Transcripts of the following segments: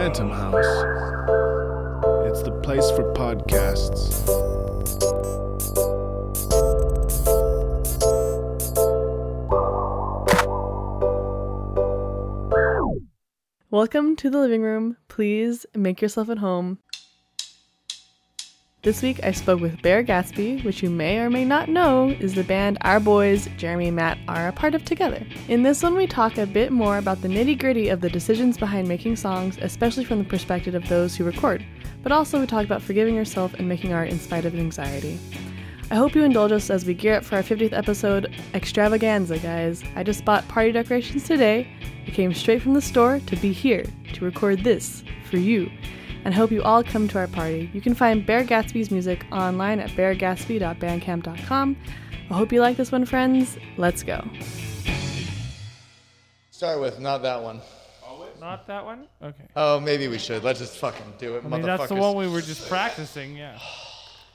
Phantom House. It's the place for podcasts. Welcome to the living room. Please make yourself at home. This week I spoke with Beargatsby, which you may or may not know is the band our boys, Jeremy and Matt, are a part of together. In this one, we talk a bit more about the nitty gritty of the decisions behind making songs, especially from the perspective of those who record. But also, we talk about forgiving yourself and making art in spite of anxiety. I hope you indulge us as we gear up for our 50th episode extravaganza, guys. I just bought party decorations today. I came straight from the store to be here to record this for you. And hope you all come to our party. You can find Beargatsby's music online at beargatsby.bandcamp.com. I hope you like this one, friends. Let's go. Start with not that one. Not that one? Okay. Oh, maybe we should. Let's just fucking do it, I mean, that's the one we were just practicing, yeah.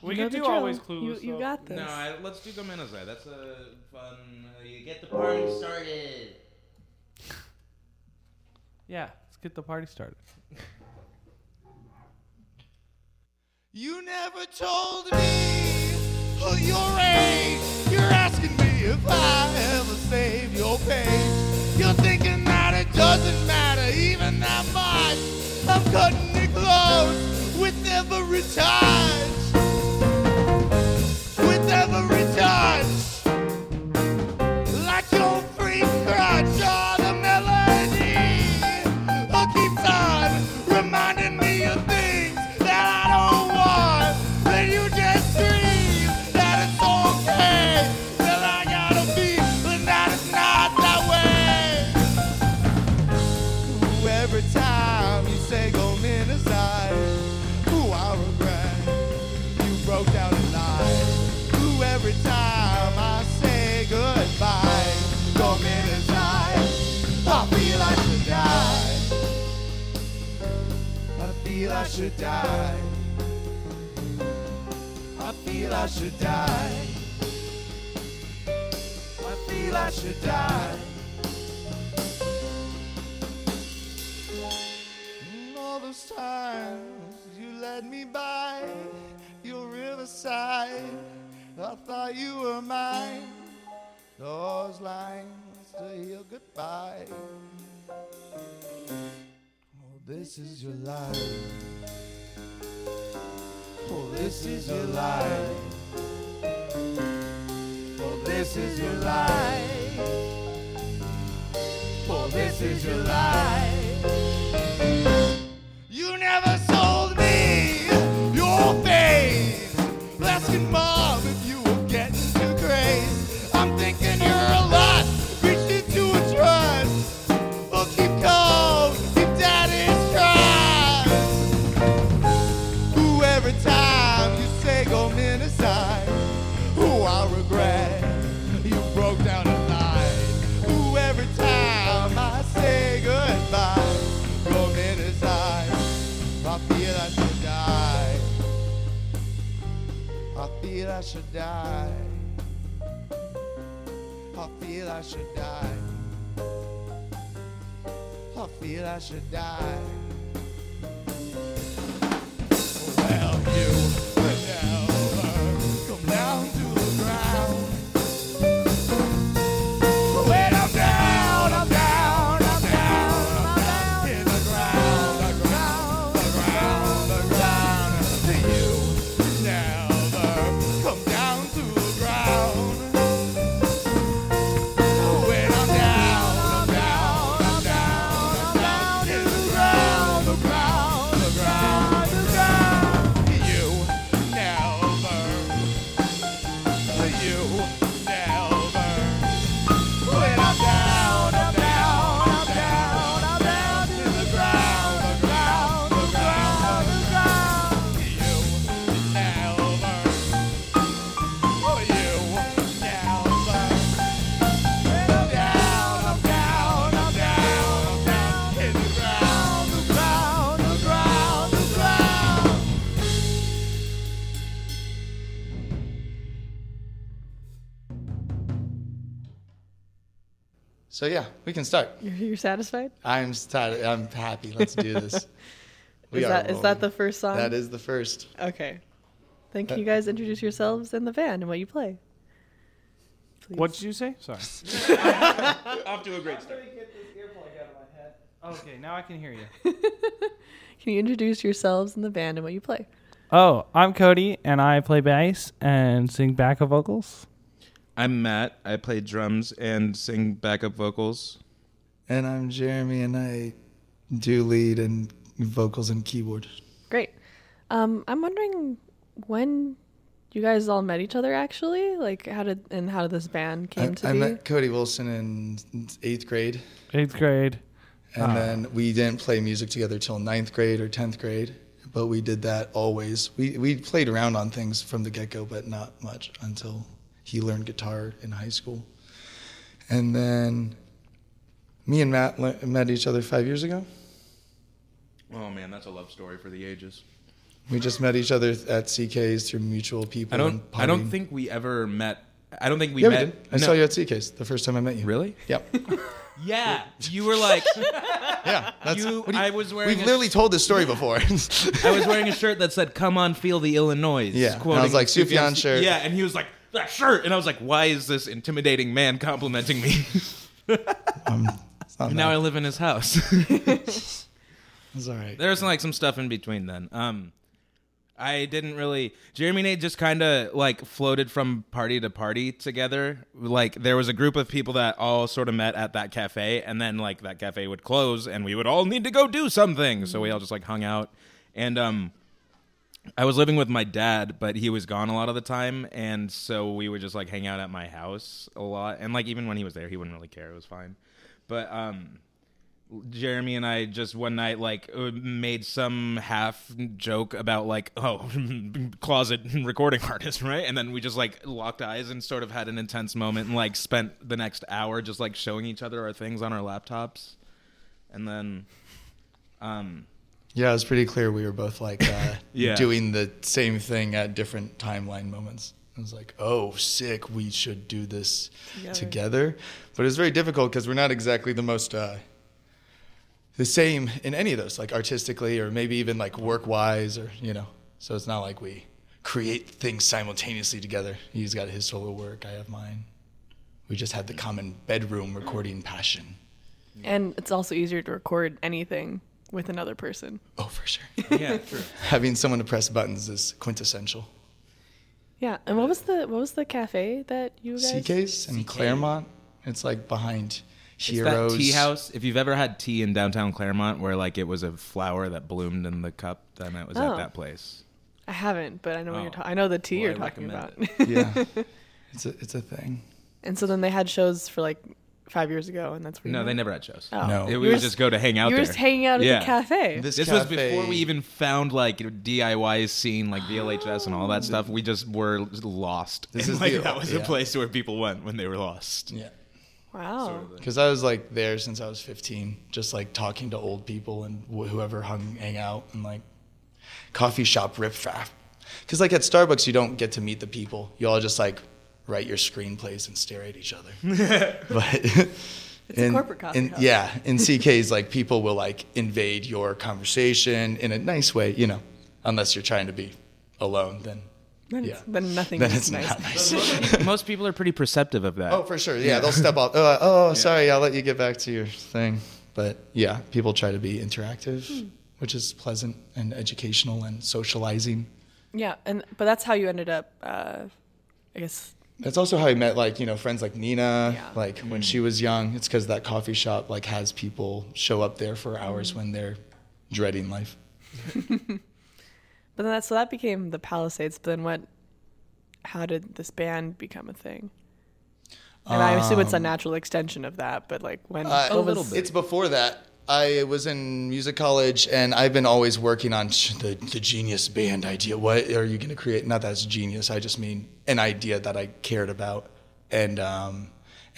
We You know can the do drill. always clues. You, you so- got this. No, I, let's do Dominic's That's a fun. Uh, you get the party started. Yeah, let's get the party started. You never told me oh, your age. You're asking me if I ever saved your page. You're thinking that it doesn't matter even that much. I'm cutting it close with every touch. With every touch. Feel I should die. I feel I should die. I feel I should die. All those times you led me by your riverside, I thought you were mine. Those lines to heal goodbye. This is your life. Oh, this is your life. Oh, this is your life. Oh, this is your life. You never I should die. I feel I should die. I feel I should die. Well, you So yeah, we can start. You're, you're satisfied? I'm st- I'm happy. Let's do this. We Is are that is that the first song? That is the first. Okay. Then Uh, you guys introduce yourselves and the band and what you play? Please. What did you say? Sorry. Off to a great start. Okay, now I can hear you. Can you introduce yourselves and the band and what you play? Oh, I'm Cody, and I play bass and sing backup vocals. I'm Matt. I play drums and sing backup vocals. And I'm Jeremy, and I do lead and vocals and keyboard. Great. Um, I'm wondering when you guys all met each other actually. Like, how did and how did this band came I, to I be? met Cody Wilson in eighth grade, Eighth grade. and Ah. then we didn't play music together till ninth grade or tenth grade. But we did that always. We we played around on things from the get go, but not much until he learned guitar in high school. And then me and Matt le- met each other five years ago. Oh man, that's a love story for the ages. We just met each other at CK's through mutual people. I don't. I don't think we ever met. I don't think we yeah, we met. did. I no. saw you at CK's the first time I met you. Really? Yep. Yeah. You were like. Yeah. That's, You- do I was wearing We've a- literally told this story before. I was wearing a shirt that said "Come on, feel the Illinois." Yeah, and I was like, Sufjan shirt. Yeah, and he was like, "That shirt," and I was like, "Why is this intimidating man complimenting me?" um, it's not now I live in his house. It's all right. There's like some stuff in between then. Um, I didn't really. Jeremy and Nate just kind of like floated from party to party together. Like there was a group of people that all sort of met at that cafe, and then like that cafe would close, and we would all need to go do something. So we all just like hung out, and um, I was living with my dad, but he was gone a lot of the time, and so we would just like hang out at my house a lot. And like even when he was there, he wouldn't really care. It was fine. But um, Jeremy and I just one night like uh, made some half joke about like oh closet recording artist right and then we just like locked eyes and sort of had an intense moment and like spent the next hour just like showing each other our things on our laptops and then um Yeah, it was pretty clear we were both like uh, Yeah. doing the same thing at different timeline moments. I was like, oh, sick, we should do this Together. together. But it was very difficult because we're not exactly the most uh, the same in any of those, like artistically or maybe even like work wise or, you know. So it's not like we create things simultaneously together. He's got his solo work, I have mine. We just had the common bedroom recording passion. And it's also easier to record anything with another person. Oh, for sure. yeah true Having someone to press buttons is quintessential. Yeah. And what was the what was the cafe that you guys? CK's in CK. Claremont. It's like behind It's Heroes. that tea house if you've ever had tea in downtown Claremont where like it was a flower that bloomed in the cup then it was Oh. at that place I haven't, but I know what you're Oh. talking. I know the tea Well, you're I talking about. recommend Yeah, it's a it's a thing. and so then they had shows for like five years ago, and that's where you no met? they never had shows Oh. No. It- we would s- just go to hang out You were just hanging out at Yeah. the cafe. This This was before we even found like DIY scene, like VLHS and all that oh. stuff. We just were lost. This And, is like the- that was yeah. a place where people went when they were lost. Yeah, wow. because I was like there since I was 15, just like talking to old people and wh- whoever hung hang out and like coffee shop riffraff. Because like at Starbucks, you don't get to meet the people. You all just like write your screenplays and stare at each other. but It's a corporate coffee in, house. Yeah, in CK's, like people will like invade your conversation in a nice way, you know, unless you're trying to be alone. Then Then, yeah, it's, then nothing then is it's nice. not nice. Most people are pretty perceptive of that. oh, for sure. Yeah, they'll step off. Oh, oh, sorry, I'll let you get back to your thing. But yeah, people try to be interactive, Hmm. which is pleasant and educational and socializing. Yeah, and but that's how you ended up. Uh, I guess. That's also how I met like you know friends like Nina. Yeah. Like when she was young, it's because that coffee shop like has people show up there for hours when they're dreading life. But then that so that became the Palisades. But then what? How did this band become a thing? And I assume it's a natural extension of that. But like when? Um, Uh, a little bit. It's before that. I was in music college, and I've been always working on the the genius band idea. What are you going to create? Not that it's genius. I just mean an idea that I cared about, and um,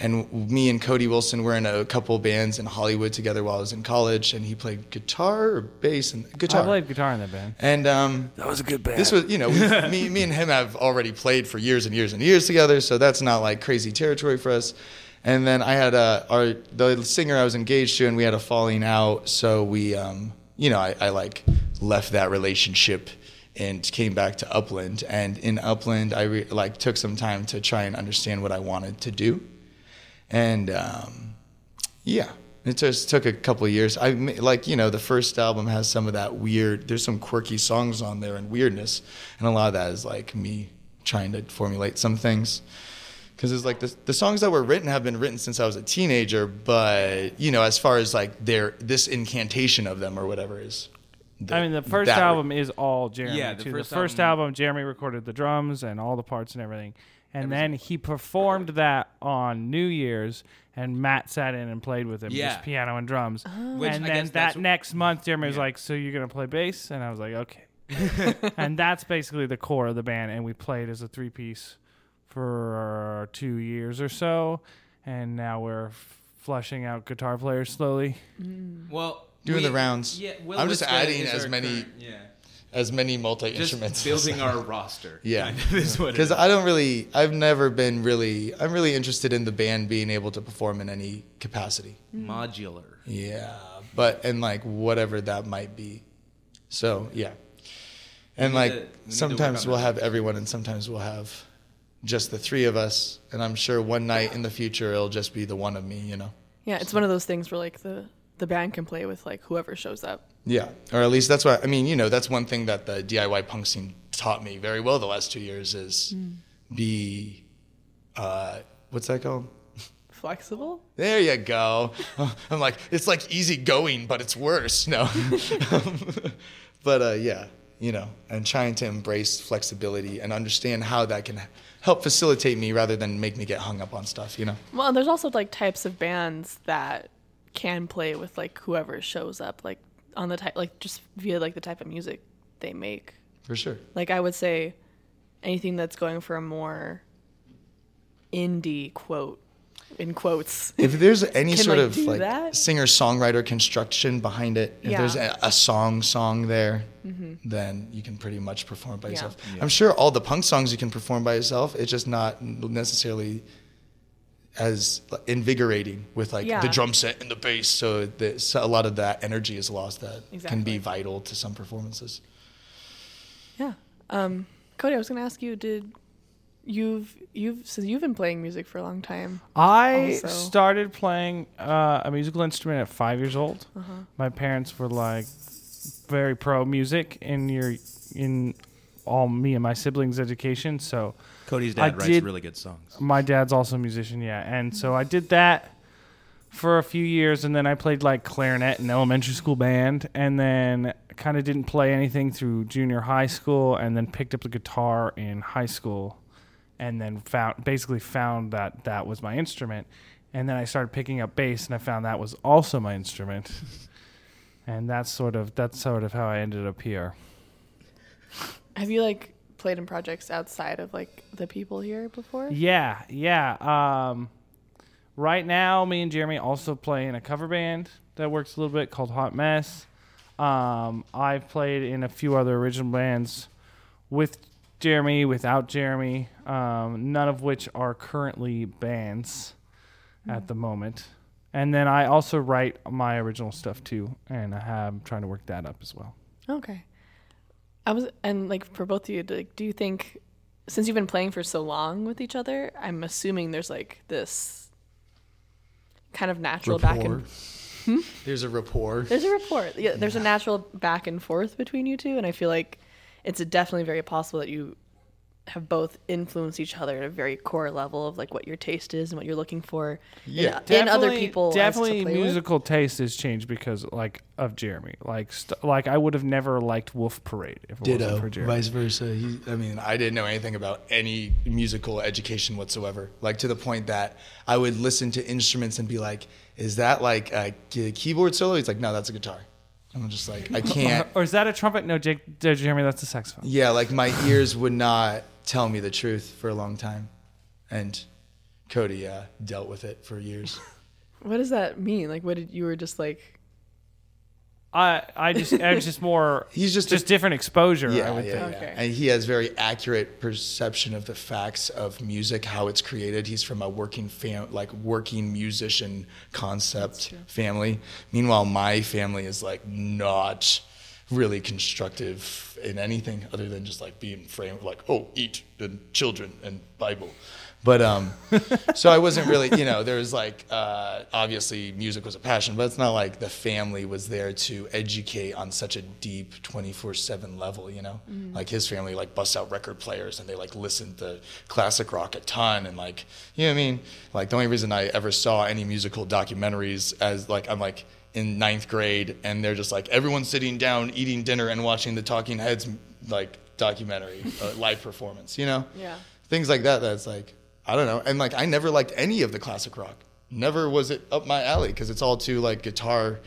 and me and Cody Wilson were in a couple bands in Hollywood together while I was in college, and he played guitar or bass and guitar. I played guitar in that band. And um, That was a good band. this was, you know, we, me, me and him have already played for years and years and years together, so that's not like crazy territory for us. And then I had a our the singer I was engaged to, and we had a falling out. So we, um, you know, I, I like left that relationship and came back to Upland. And in Upland, I re- like took some time to try and understand what I wanted to do. And um, yeah, it just took a couple years. I like you know the first album has some of that weird. There's some quirky songs on there and weirdness, and a lot of that is like me trying to formulate some things. Because it's like the, the songs that were written have been written since I was a teenager, but you know, as far as like their this incantation of them or whatever is. I mean, the first that- album is all Jeremy. Yeah, the too. first the first album- album, Jeremy recorded the drums and all the parts and everything, and then he performed that on New Year's, and Matt sat in and played with him, Yeah. just piano and drums. Oh. Which and I then guess that's that next month, Jeremy was like, "So you're gonna play bass?" And I was like, "Okay." and that's basically the core of the band, and we played as a three piece for uh, two years or so, and now we're flushing out guitar players slowly. Mm. Well, Doing the rounds. Yeah, Will I'm just adding as many- current- yeah, as many multi just instruments. building our roster. Yeah. kind of is what Because. I don't really, I've never been really, I'm really interested in the band being able to perform in any capacity. Mm. modular. Yeah, but and like whatever that might be. So yeah, and We like to- we need to work sometimes we'll that. have everyone, and sometimes we'll have just the three of us. And I'm sure one night in the future it'll just be the one of me. You know. Yeah, it's one of those things where like the the band can play with like whoever shows up. Yeah, or at least that's why. I mean, you know, that's one thing that the DIY punk scene taught me very well the last two years is be, uh, what's that called? Flexible? There you go. I'm like, it's like easy going, but it's worse. No. but uh, yeah, you know, and trying to embrace flexibility and understand how that can help facilitate me rather than make me get hung up on stuff, you know? Well, there's also like types of bands that can play with like whoever shows up, like on the type, like just via like the type of music they make. For sure. Like I would say, anything that's going for a more indie quote in quotes. If there's any Can, sort like, of like that? singer songwriter construction behind it, if Yeah. there's a, a song song there, then you can pretty much perform by Yeah. yourself. I'm sure all the punk songs you can perform by yourself. It's just not necessarily as invigorating with like Yeah. the drum set and the bass. So, the, so a lot of that energy is lost that can be vital to some performances. Yeah. Um, Cody, I was going to ask you, did you've you've so you've been playing music for a long time? I Also- started playing uh, a musical instrument at five years old. Uh-huh. My parents were like very pro music in your in all me and my siblings' education. So Cody's I dad writes did- really good songs. my dad's also a musician, yeah, and so I did that for a few years, and then I played like clarinet in elementary school band, and then kind of didn't play anything through junior high school, and then picked up the guitar in high school, and then found basically found that that was my instrument, and then I started picking up bass, and I found that was also my instrument, and that's sort of that's sort of how I ended up here. Have you like played in projects outside of like the people here before? Yeah, yeah. Um, right now, me and Jeremy also play in a cover band that works a little bit called Hot Mess. Um, I've played in a few other original bands with Jeremy, without Jeremy, um, none of which are currently bands at the moment. And then I also write my original stuff too, and I have, I'm trying to work that up as well. Okay. I was and like for both of you, like, do you think since you've been playing for so long with each other, I'm assuming there's like this kind of natural back and There's a rapport. there's a rapport. Yeah, there's a natural back and forth between you two, and I feel like it's definitely very possible that you have both influenced each other at a very core level of like what your taste is and what you're looking for Yeah, in, in other Definitely- people. Definitely, play with. musical taste has changed because like of Jeremy. Like, st- like I would have never liked Wolf Parade if it wasn't Ditto, for Jeremy. vice versa. He, I mean, I didn't know anything about any musical education whatsoever. Like to the point that I would listen to instruments and be like, "Is that like a keyboard solo?" He's like, "No, that's a guitar." And I'm just like, I can't. Or is that a trumpet? No, Jake, uh, Jeremy, that's a saxophone. yeah, like my ears would not tell me the truth for a long time, and Cody uh, dealt with it for years. What does that mean? Like, what did you were just like? I I just I was just more He's just just a- different exposure. I would yeah, think. yeah. Okay. And he has very accurate perception of the facts of music, how it's created. He's from a working fam, like working musician concept family. Meanwhile, my family is like not really constructive in anything other than just like being framed like, oh, eat and children and Bible. But um, so I wasn't really, you know, there was like uh, obviously music was a passion, but it's not like the family was there to educate on such a deep 24 seven level, you know. Like his family like busts out record players and they like listened to classic rock a ton and like, you know what I mean? Like the only reason I ever saw any musical documentaries as like I'm like in ninth grade and they're just like everyone's sitting down eating dinner and watching the Talking Heads like documentary uh, live performance, you know Yeah. things like that that's like i don't know. And like i never liked any of the classic rock. Never was it up my alley because it's all too like guitar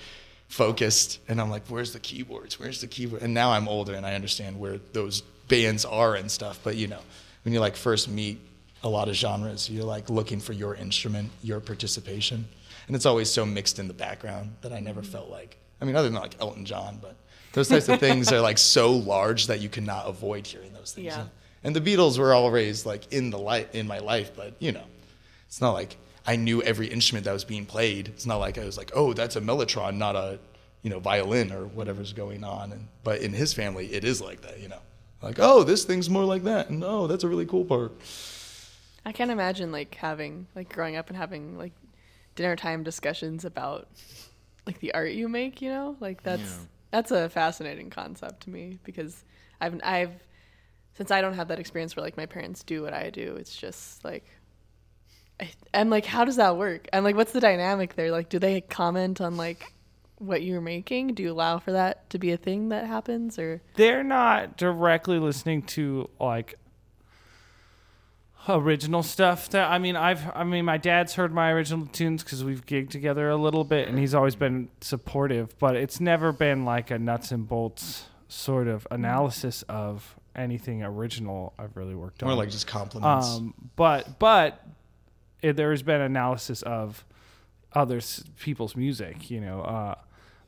focused. And i'm like where's the keyboards? Where's the keyboard? And now i'm older and i understand where those bands are and stuff. But you know when you like first meet a lot of genres you're like looking for your instrument your participation. And it's always so mixed in the background that i never felt like i mean other than like elton john but those types of things are like so large that you cannot avoid hearing those things. Yeah. And the Beatles were always like in the light in my life, but you know, it's not like I knew every instrument that was being played. It's not like I was like, oh, that's a mellotron, not a you know violin or whatever's going on. And but in his family, it is like that. You know, like oh, this thing's more like that, and oh, that's a really cool part. I can't imagine like having like growing up and having like dinner time discussions about like the art you make, you know? Like that's Yeah. that's a fascinating concept to me because I've I've since I don't have that experience where like my parents do what I do, it's just like I, I'm like how does that work? And like what's the dynamic there? Like do they comment on like what you're making? Do you allow for that to be a thing that happens or They're not directly listening to like original stuff that I mean I've I mean my dad's heard my original tunes cuz we've gigged together a little bit and he's always been supportive but it's never been like a nuts and bolts sort of analysis of anything original I've really worked on. More on like just compliments. um, but but it, there has been analysis of other people's music. You know, uh,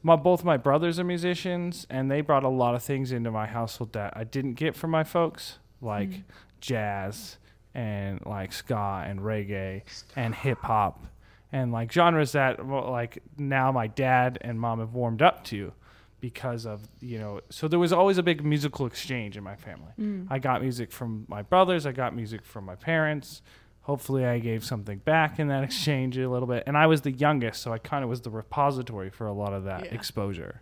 my both my brothers are musicians, and they brought a lot of things into my household that I didn't get from my folks, like jazz and like ska and reggae and hip hop and like genres that like now my dad and mom have warmed up to because of you know so there was always a big musical exchange in my family mm. i got music from my brothers i got music from my parents hopefully i gave something back in that exchange a little bit and i was the youngest so i kind of was the repository for a lot of that Yeah. exposure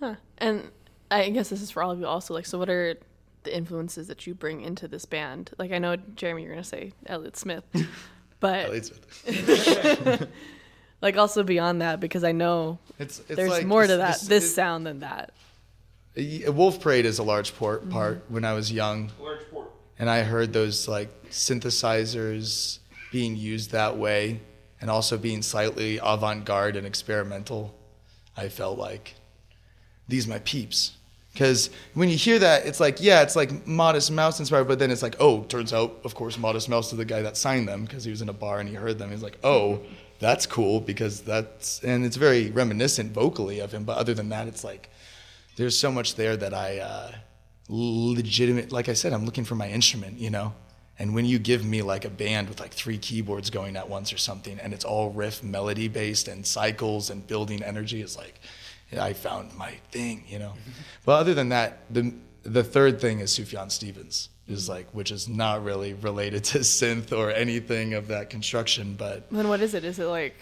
Huh. And I guess this is for all of you also. Like, so what are the influences that you bring into this band? Like, I know, Jeremy, you're going to say Elliott Smith, but It's, it's, like also beyond that, because I know it's there's like more to that, this, it- sound than that. Wolf Parade is a large part, mm-hmm. part when I was young. And I heard those like synthesizers being used that way and also being slightly avant garde and experimental. I felt like these my peeps. Because when you hear that, it's like, yeah, it's like Modest Mouse inspired, but then it's like, oh, turns out, of course, Modest Mouse is the guy that signed them because he was in a bar and he heard them. He's like, oh, that's cool because that's, and it's very reminiscent vocally of him. But other than that, it's like, there's so much there that I uh, legitimate. Like I said, I'm looking for my instrument, you know. And when you give me like a band with like three keyboards going at once or something, and it's all riff melody based and cycles and building energy, it's like I found my thing, you know. but other than that, the the third thing is Sufjan Stevens, is like which is not really related to synth or anything of that construction, but Then what is it? Is it like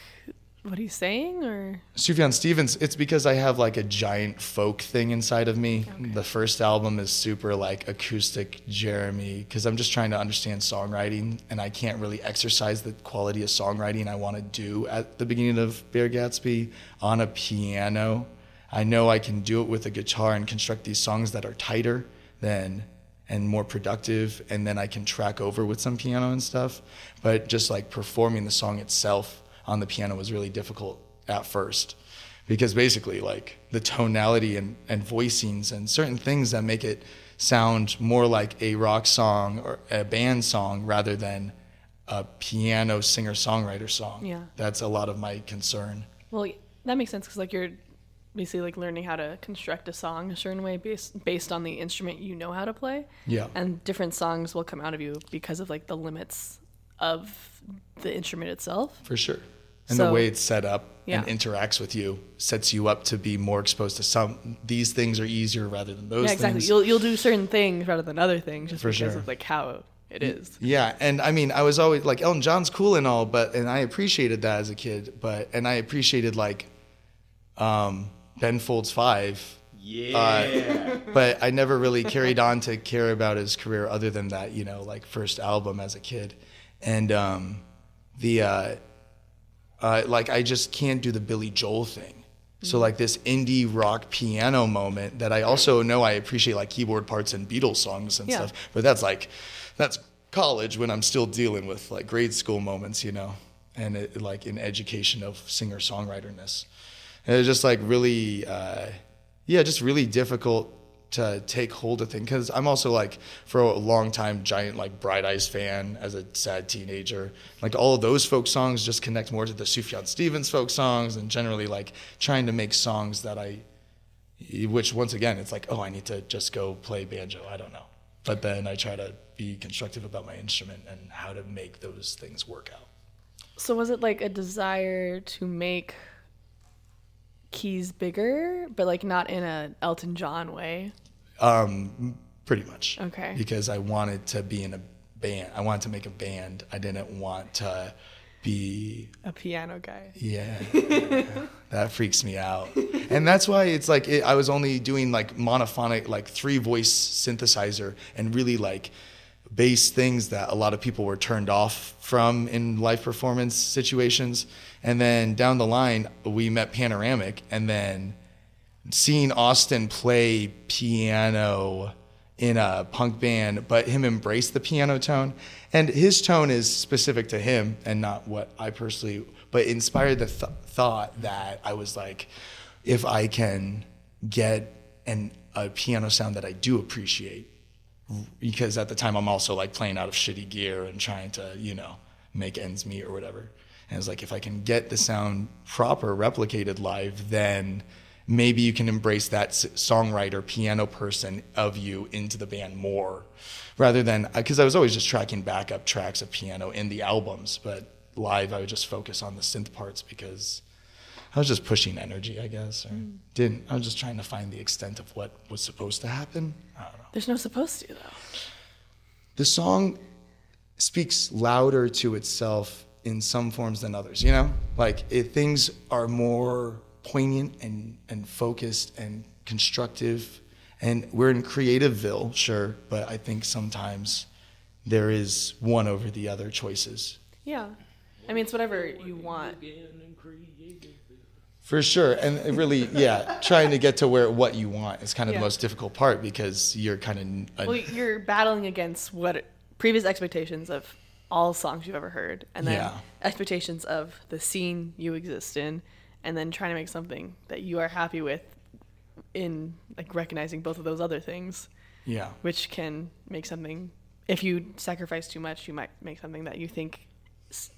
what are you saying or? Sufjan Stevens, it's because I have like a giant folk thing inside of me. The first album is super like acoustic Jeremy because I'm just trying to understand songwriting and I can't really exercise the quality of songwriting I want to do at the beginning of Beargatsby on a piano. I know I can do it with a guitar and construct these songs that are tighter than and more productive and then I can track over with some piano and stuff. But just like performing the song itself on the piano was really difficult at first because basically like the tonality and, and voicings and certain things that make it sound more like a rock song or a band song rather than a piano singer songwriter song. Yeah. That's a lot of my concern. Well, that makes sense because like you're basically like learning how to construct a song a certain way based based on the instrument you know how to play. Yeah. And different songs will come out of you because of like the limits of the instrument itself. for sure. And So- the way it's set up and interacts with you sets you up to be more exposed to some. These things are easier rather than those yeah, exactly. things. You'll you'll do certain things rather than other things just For because sure. of like how it is. Yeah, and I mean, I was always like Elton John's cool and all, but and I appreciated that as a kid, but and I appreciated like um, Ben Folds Five. Yeah. but I never really carried on to care about his career other than that, you know, like first album as a kid, and um, the uh, uh, like I just can't do the Billy Joel thing. So like this indie rock piano moment that I also know I appreciate like keyboard parts and Beatles songs and Yeah. stuff, but that's like that's college when I'm still dealing with like grade school moments, you know, and it, like in education of singer songwriterness. And it was just like really, uh, yeah, just really difficult to take hold of things because I'm also like for a long time giant like Bright Eyes fan as a sad teenager. Like all of those folk songs just connect more to the Sufjan Stevens folk songs and generally like trying to make songs that I, which once again it's like oh I need to just go play banjo I don't know, but then I try to be constructive about my instrument and how to make those things work out. So was it like a desire to make keys bigger, but like not in a Elton John way? Um, pretty much. Okay. Because I wanted to be in a band. I wanted to make a band. I didn't want to be A piano guy. yeah. that freaks me out. And that's why it's like it, I was only doing like monophonic like three voice synthesizer and really like bass things that a lot of people were turned off from in live performance situations. And then down the line we met Panoramic and then seeing Austin play piano in a punk band, but him embrace the piano tone. And his tone is specific to him and not what I personally, but inspired the th- thought that I was like, if I can get an, a piano sound that I do appreciate, because at the time I'm also like playing out of shitty gear and trying to, you know, make ends meet or whatever. And it's like if I can get the sound proper replicated live, then maybe you can embrace that songwriter, piano person of you into the band more, rather than uh, because I was always just tracking backup tracks of piano in the albums, but live I would just focus on the synth parts because I was just pushing energy, I guess, or mm. didn't. I was just trying to find the extent of what was supposed to happen. I don't know There's no supposed to though. the song speaks louder to itself in some forms than others you know like it, things are more poignant and, and focused and constructive and we're in creativeville sure but i think sometimes there is one over the other choices Yeah. I mean, it's whatever you want. For sure and really yeah trying to get to where what you want is kind of Yeah. the most difficult part because you're kind of Well, you're battling against what previous expectations of all songs you've ever heard, and then Yeah. expectations of the scene you exist in, and then trying to make something that you are happy with in like recognizing both of those other things, yeah which can make something. If you sacrifice too much, you might make something that you think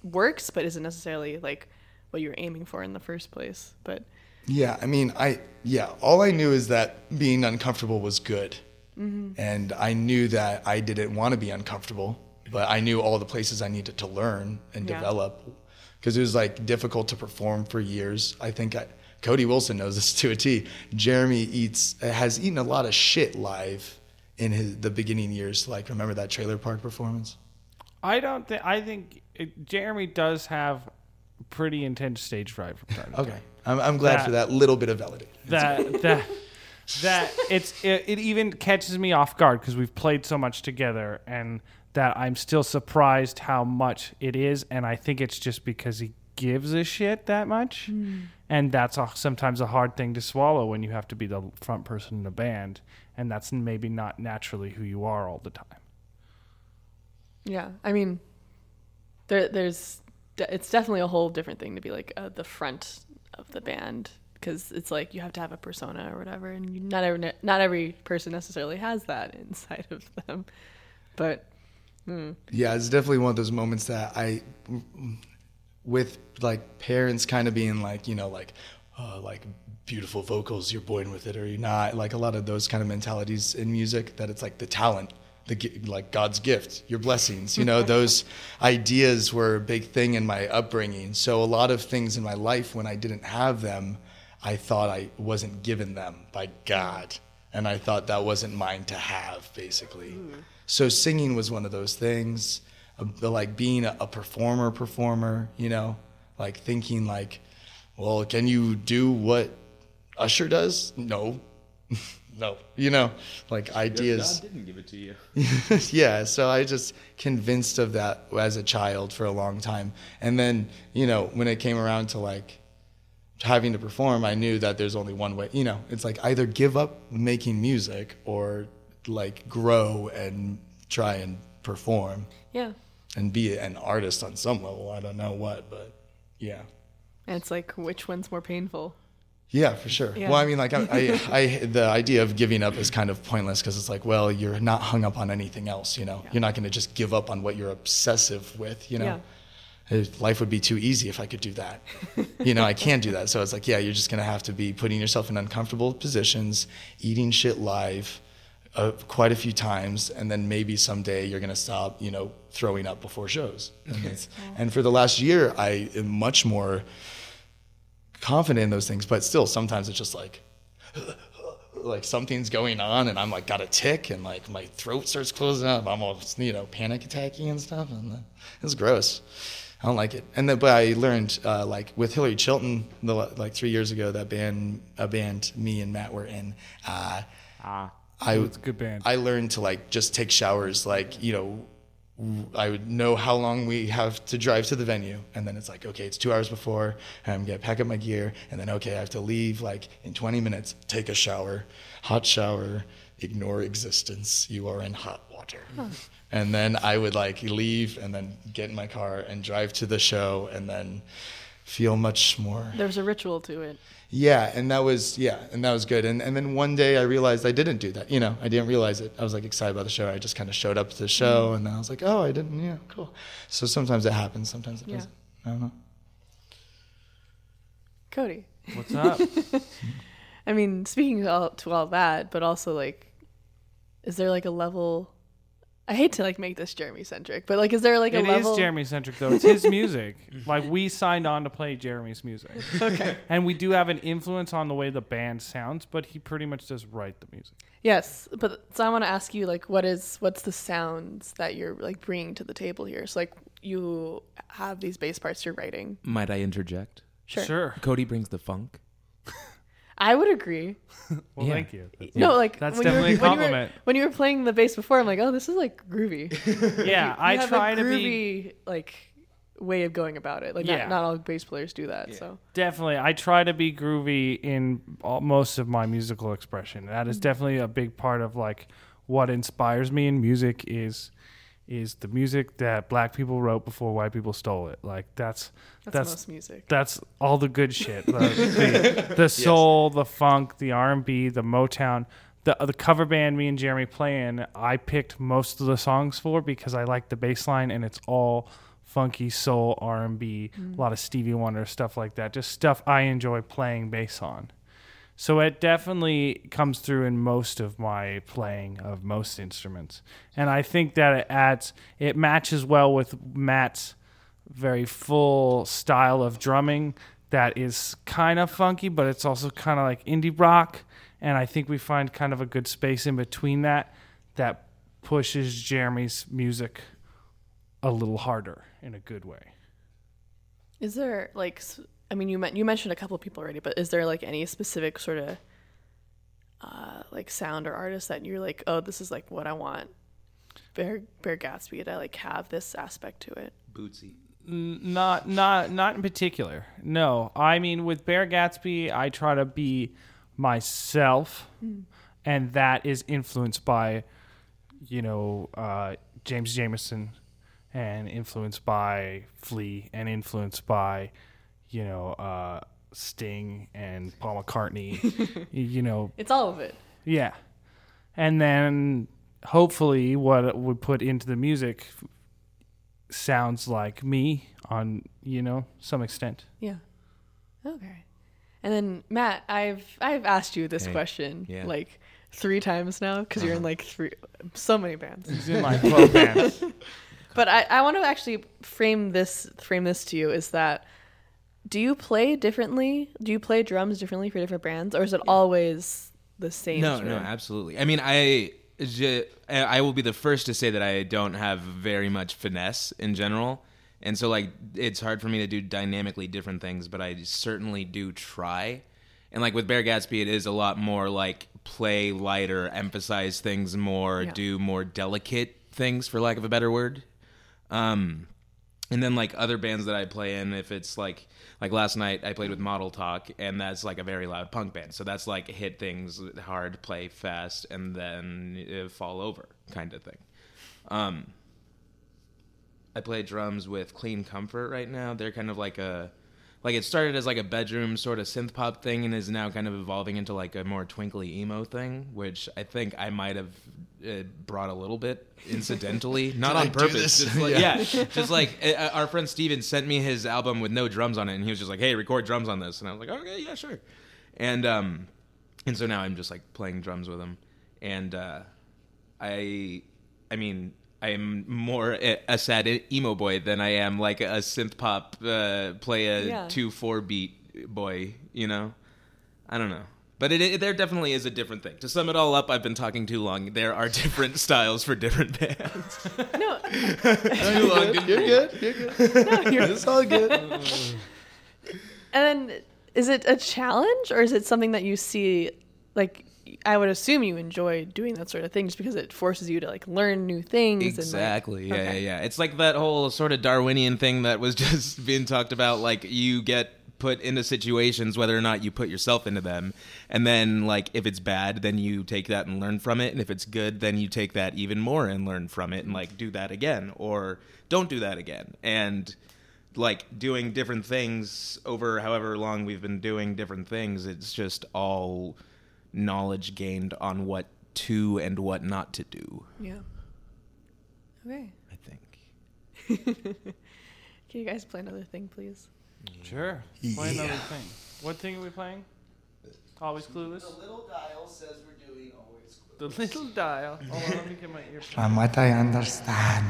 works, but isn't necessarily like what you're aiming for in the first place. But Yeah, I mean, I yeah, all I knew is that being uncomfortable was good, mm-hmm. and I knew that I didn't want to be uncomfortable, but I knew all the places I needed to learn and Yeah. develop, because it was like difficult to perform for years. I think I, Cody Wilson knows this to a T. Jeremy eats has eaten a lot of shit live in his the beginning years. Like remember that trailer park performance? I don't think. I think it, Jeremy does have pretty intense stage fright from time to Okay, time. I'm, I'm glad That- for that little bit of validation. That that that it's it, it even catches me off guard because we've played so much together, and that I'm still surprised how much it is, and I think it's just because he gives a shit that much, hmm. and that's a, sometimes a hard thing to swallow when you have to be the front person in a band, and that's maybe not naturally who you are all the time. Yeah, I mean, there, there's, de- it's definitely a whole different thing to be like uh, the front of the band because it's like you have to have a persona or whatever, and you, not every not every person necessarily has that inside of them. But Yeah, it's definitely one of those moments that I, with like parents kind of being like, you know, like, uh, like beautiful vocals, you're born with it or you're not. Like a lot of those kind of mentalities in music that it's like the talent, the like God's gift, your blessings. You know, those ideas were a big thing in my upbringing. So a lot of things in my life when I didn't have them, I thought I wasn't given them by God, and I thought that wasn't mine to have, basically. So singing was one of those things, uh, like being a, a performer, performer. You know, like thinking like, well, can you do what Usher does? No, no. You know, like ideas. didn't give it to you. yeah, so I just convinced of that as a child for a long time. And then, you know, when it came around to like having to perform, I knew that there's only one way. You know, it's like either give up making music or like grow and try and perform Yeah. and be an artist on some level. I don't know what, but yeah. And it's like, which one's more painful? Yeah, for sure. Yeah. Well, I mean, like, I, I, I, the idea of giving up is kind of pointless because it's like, well, you're not hung up on anything else, you know? You're not going to just give up on what you're obsessive with, you know? Uh, Life would be too easy if I could do that. you know, I can't do that. So it's like, yeah, you're just going to have to be putting yourself in uncomfortable positions, eating shit live uh, quite a few times, and then maybe someday you're going to stop, you know, throwing up before shows. And for the last year, I am much more confident in those things, but still sometimes it's just like like something's going on and I'm like got a tick and like my throat starts closing up. I'm all you know panic attacking and stuff and uh, it's gross. I don't like it. And then, but I learned uh, like with Hillary Chilton, the, like three years ago, that band, a band me and Matt were in. Uh, I It's a good band. I learned to like just take showers, like you know, I would know how long we have to drive to the venue, and then it's like, okay, it's two hours before, and I'm gonna pack up my gear, and then okay, I have to leave like in 20 minutes, take a shower, hot shower, ignore existence. You are in hot water. And then I would like leave, and then get in my car and drive to the show, and then feel much more There's a ritual to it. Yeah, and that was yeah, and that was good. And and then one day I realized I didn't do that. You know, I didn't realize it. I was like excited about the show. I just kind of showed up to the show, mm-hmm. and then I was like, oh, I didn't. Yeah, cool. So sometimes it happens. Sometimes it Yeah. doesn't. I don't know. Cody. What's up? I mean, speaking to all, to all that, but also like, is there like a level? I hate to like make this Jeremy centric, but like, is there like a It is level? Jeremy centric though. It's his music. like we signed on to play Jeremy's music. Okay. And we do have an influence on the way the band sounds, but he pretty much does write the music. Yes, but so I want to ask you like, what is what's the sounds that you're like bringing to the table here? So like, you have these bass parts you're writing. Might I interject? Sure. Cody brings the funk. I would agree. Well, Yeah. thank you. No, like That's when you were- definitely a when you were- compliment. When you were playing the bass before, I'm like, oh, this is like groovy. Yeah, You I have try a to groovy, be like way of going about it. Like Yeah. not, not all bass players do that. So definitely. I try to be groovy in all, most of my musical expression. That Mm-hmm. definitely a big part of like what inspires me in music is is the music that black people wrote before white people stole it. Like that's that's, that's most music. that's all the good shit. The, the, the soul, the funk, the R and B, the Motown, the uh, the cover band me and Jeremy play in. I picked most of the songs for because I like the bass line and it's all funky soul R and B, mm. a lot of Stevie Wonder stuff like that. Just stuff I enjoy playing bass on. So it definitely comes through in most of my playing of most instruments. And I think that it adds it matches well with Matt's very full style of drumming that is kind of funky, but it's also kind of like indie rock. And I think we find kind of a good space in between that that pushes Jeremy's music a little harder in a good way. Is there like, I mean, you men- you mentioned a couple of people already, but is there like any specific sort of uh, like sound or artist that you're like, oh, this is like what I want? Bear Beargatsby to like have this aspect to it. Bootsy. Not not not in particular. No, I mean with Beargatsby, I try to be myself, and that is influenced by, you know, uh, James Jamerson, and influenced by Flea, and influenced by, you know, uh, Sting and Paul McCartney. you know, It's all of it. yeah. And then hopefully what it would put into the music sounds like me on, you know, some extent. Yeah. Okay. And then Matt, I've I've asked you this Hey. question Yeah. like three times now because you're in like three so many bands. He's in like 12 bands. But I, I want to actually frame this frame this to you is that do you play differently? Do you play drums differently for different bands, or is it always the same? No, no, absolutely. I mean, I I will be the first to say that I don't have very much finesse in general, and so like it's hard for me to do dynamically different things, but I certainly do try. And like with Beargatsby, it is a lot more like play lighter, emphasize things more, Yeah. do more delicate things, for lack of a better word. Um, and then like other bands that I play in, if it's like like last night I played with Model Talk, and that's like a very loud punk band. So that's like hit things hard, play fast, and then fall over kind of thing. Um, I play drums with Clean Comfort right now. They're kind of like a like it started as like a bedroom sort of synth pop thing and is now kind of evolving into like a more twinkly emo thing, which I think I might have uh, brought a little bit incidentally, not Did I on purpose. Just like, Yeah. yeah. just like uh, our friend Steven sent me his album with no drums on it, and he was just like, "Hey, record drums on this," and I was like, "Okay, yeah, sure." And um, and so now I'm just like playing drums with him, and uh, I, I mean, I am more a, a sad emo boy than I am like a synth pop uh, play a Yeah. two four beat boy. You know, I don't know. But it, it, there definitely is a different thing. To sum it all up, I've been talking too long. There are different styles for different bands. No, too long, didn't You're good. You're good. no, you're It's all good. And then is it a challenge or is it something that you see like I would assume you enjoy doing that sort of thing just because it forces you to like learn new things Exactly. and like, yeah, okay. yeah, yeah. It's like that whole sort of Darwinian thing that was just being talked about. Like you get put into situations, whether or not you put yourself into them, and then like if it's bad, then you take that and learn from it, and if it's good, then you take that even more and learn from it, and like do that again or don't do that again, and like doing different things over however long we've been doing different things. It's just all knowledge gained on what to and what not to do. Yeah. Okay. I think. Can you guys play another thing, please? Sure. Play another thing. What thing are we playing? Always Clueless? The little dial says we're doing always. The little dial. Hold on, let me get my earphone. From what I understand,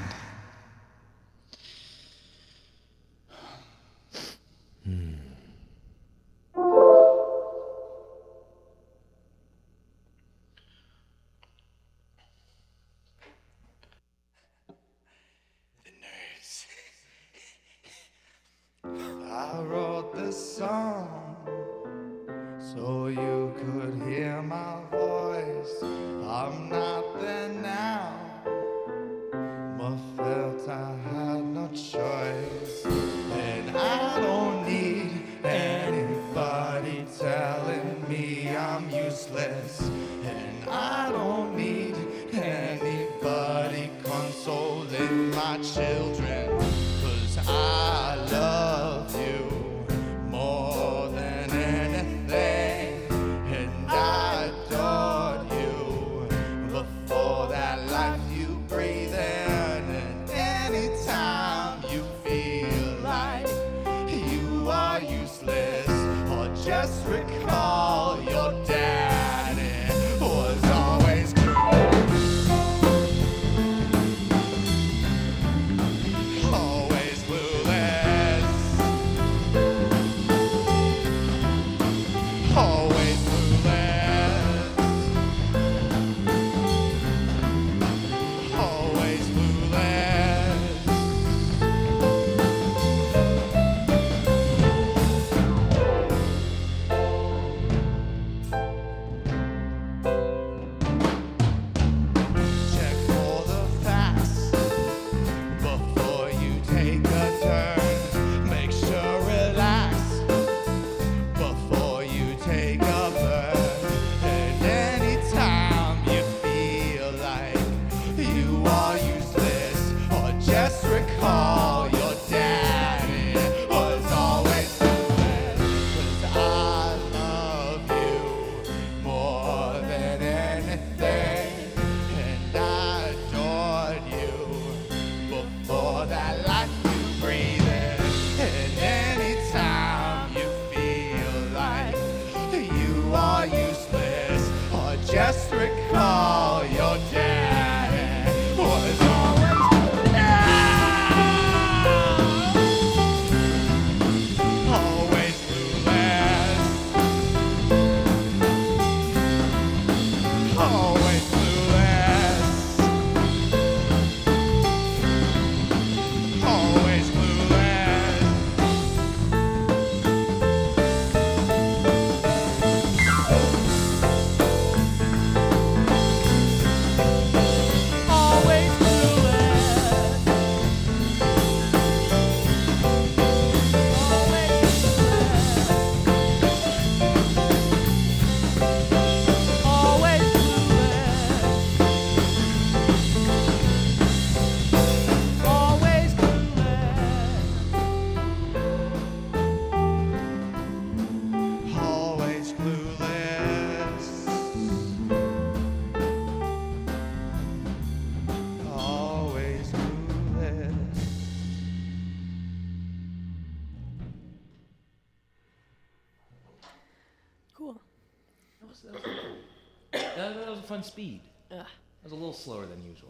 that was a fun speed. That was a little slower than usual.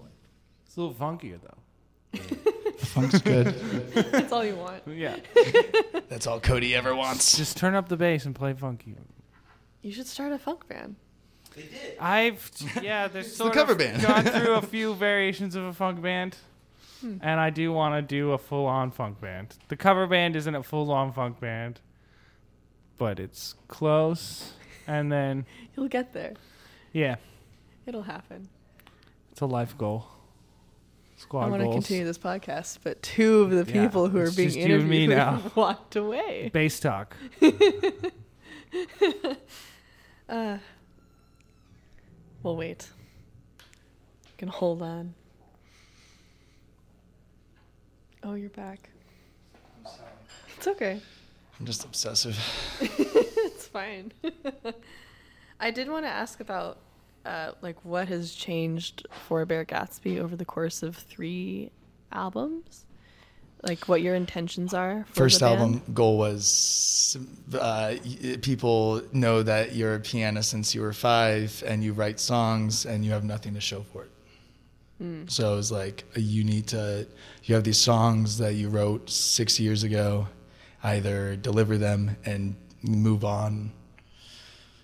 It's a little funkier though. Funk's good. That's all you want. Yeah. That's all Cody ever wants. Just turn up the bass and play funky. You should start a funk band. They did. I've yeah, there's sort cover of band. gone through a few variations of a funk band, Hmm. and I do want to do a full-on funk band. The cover band isn't a full-on funk band, but it's close. And then You'll get there. yeah, It'll happen. it's a life goal. Squad I want to continue this podcast, but two of the Yeah, people who are it's being just you and me interviewed now. walked away. Bass talk. Uh, we'll wait. You can hold on. Oh, you're back. I'm sorry. It's okay. I'm just obsessive. It's fine. I did want to ask about uh, like what has changed for Beargatsby over the course of three albums. Like what your intentions are. For First album goal was uh, people know that you're a pianist since you were five and you write songs and you have nothing to show for it. So it was like you need to you have these songs that you wrote six years ago, either deliver them and move on,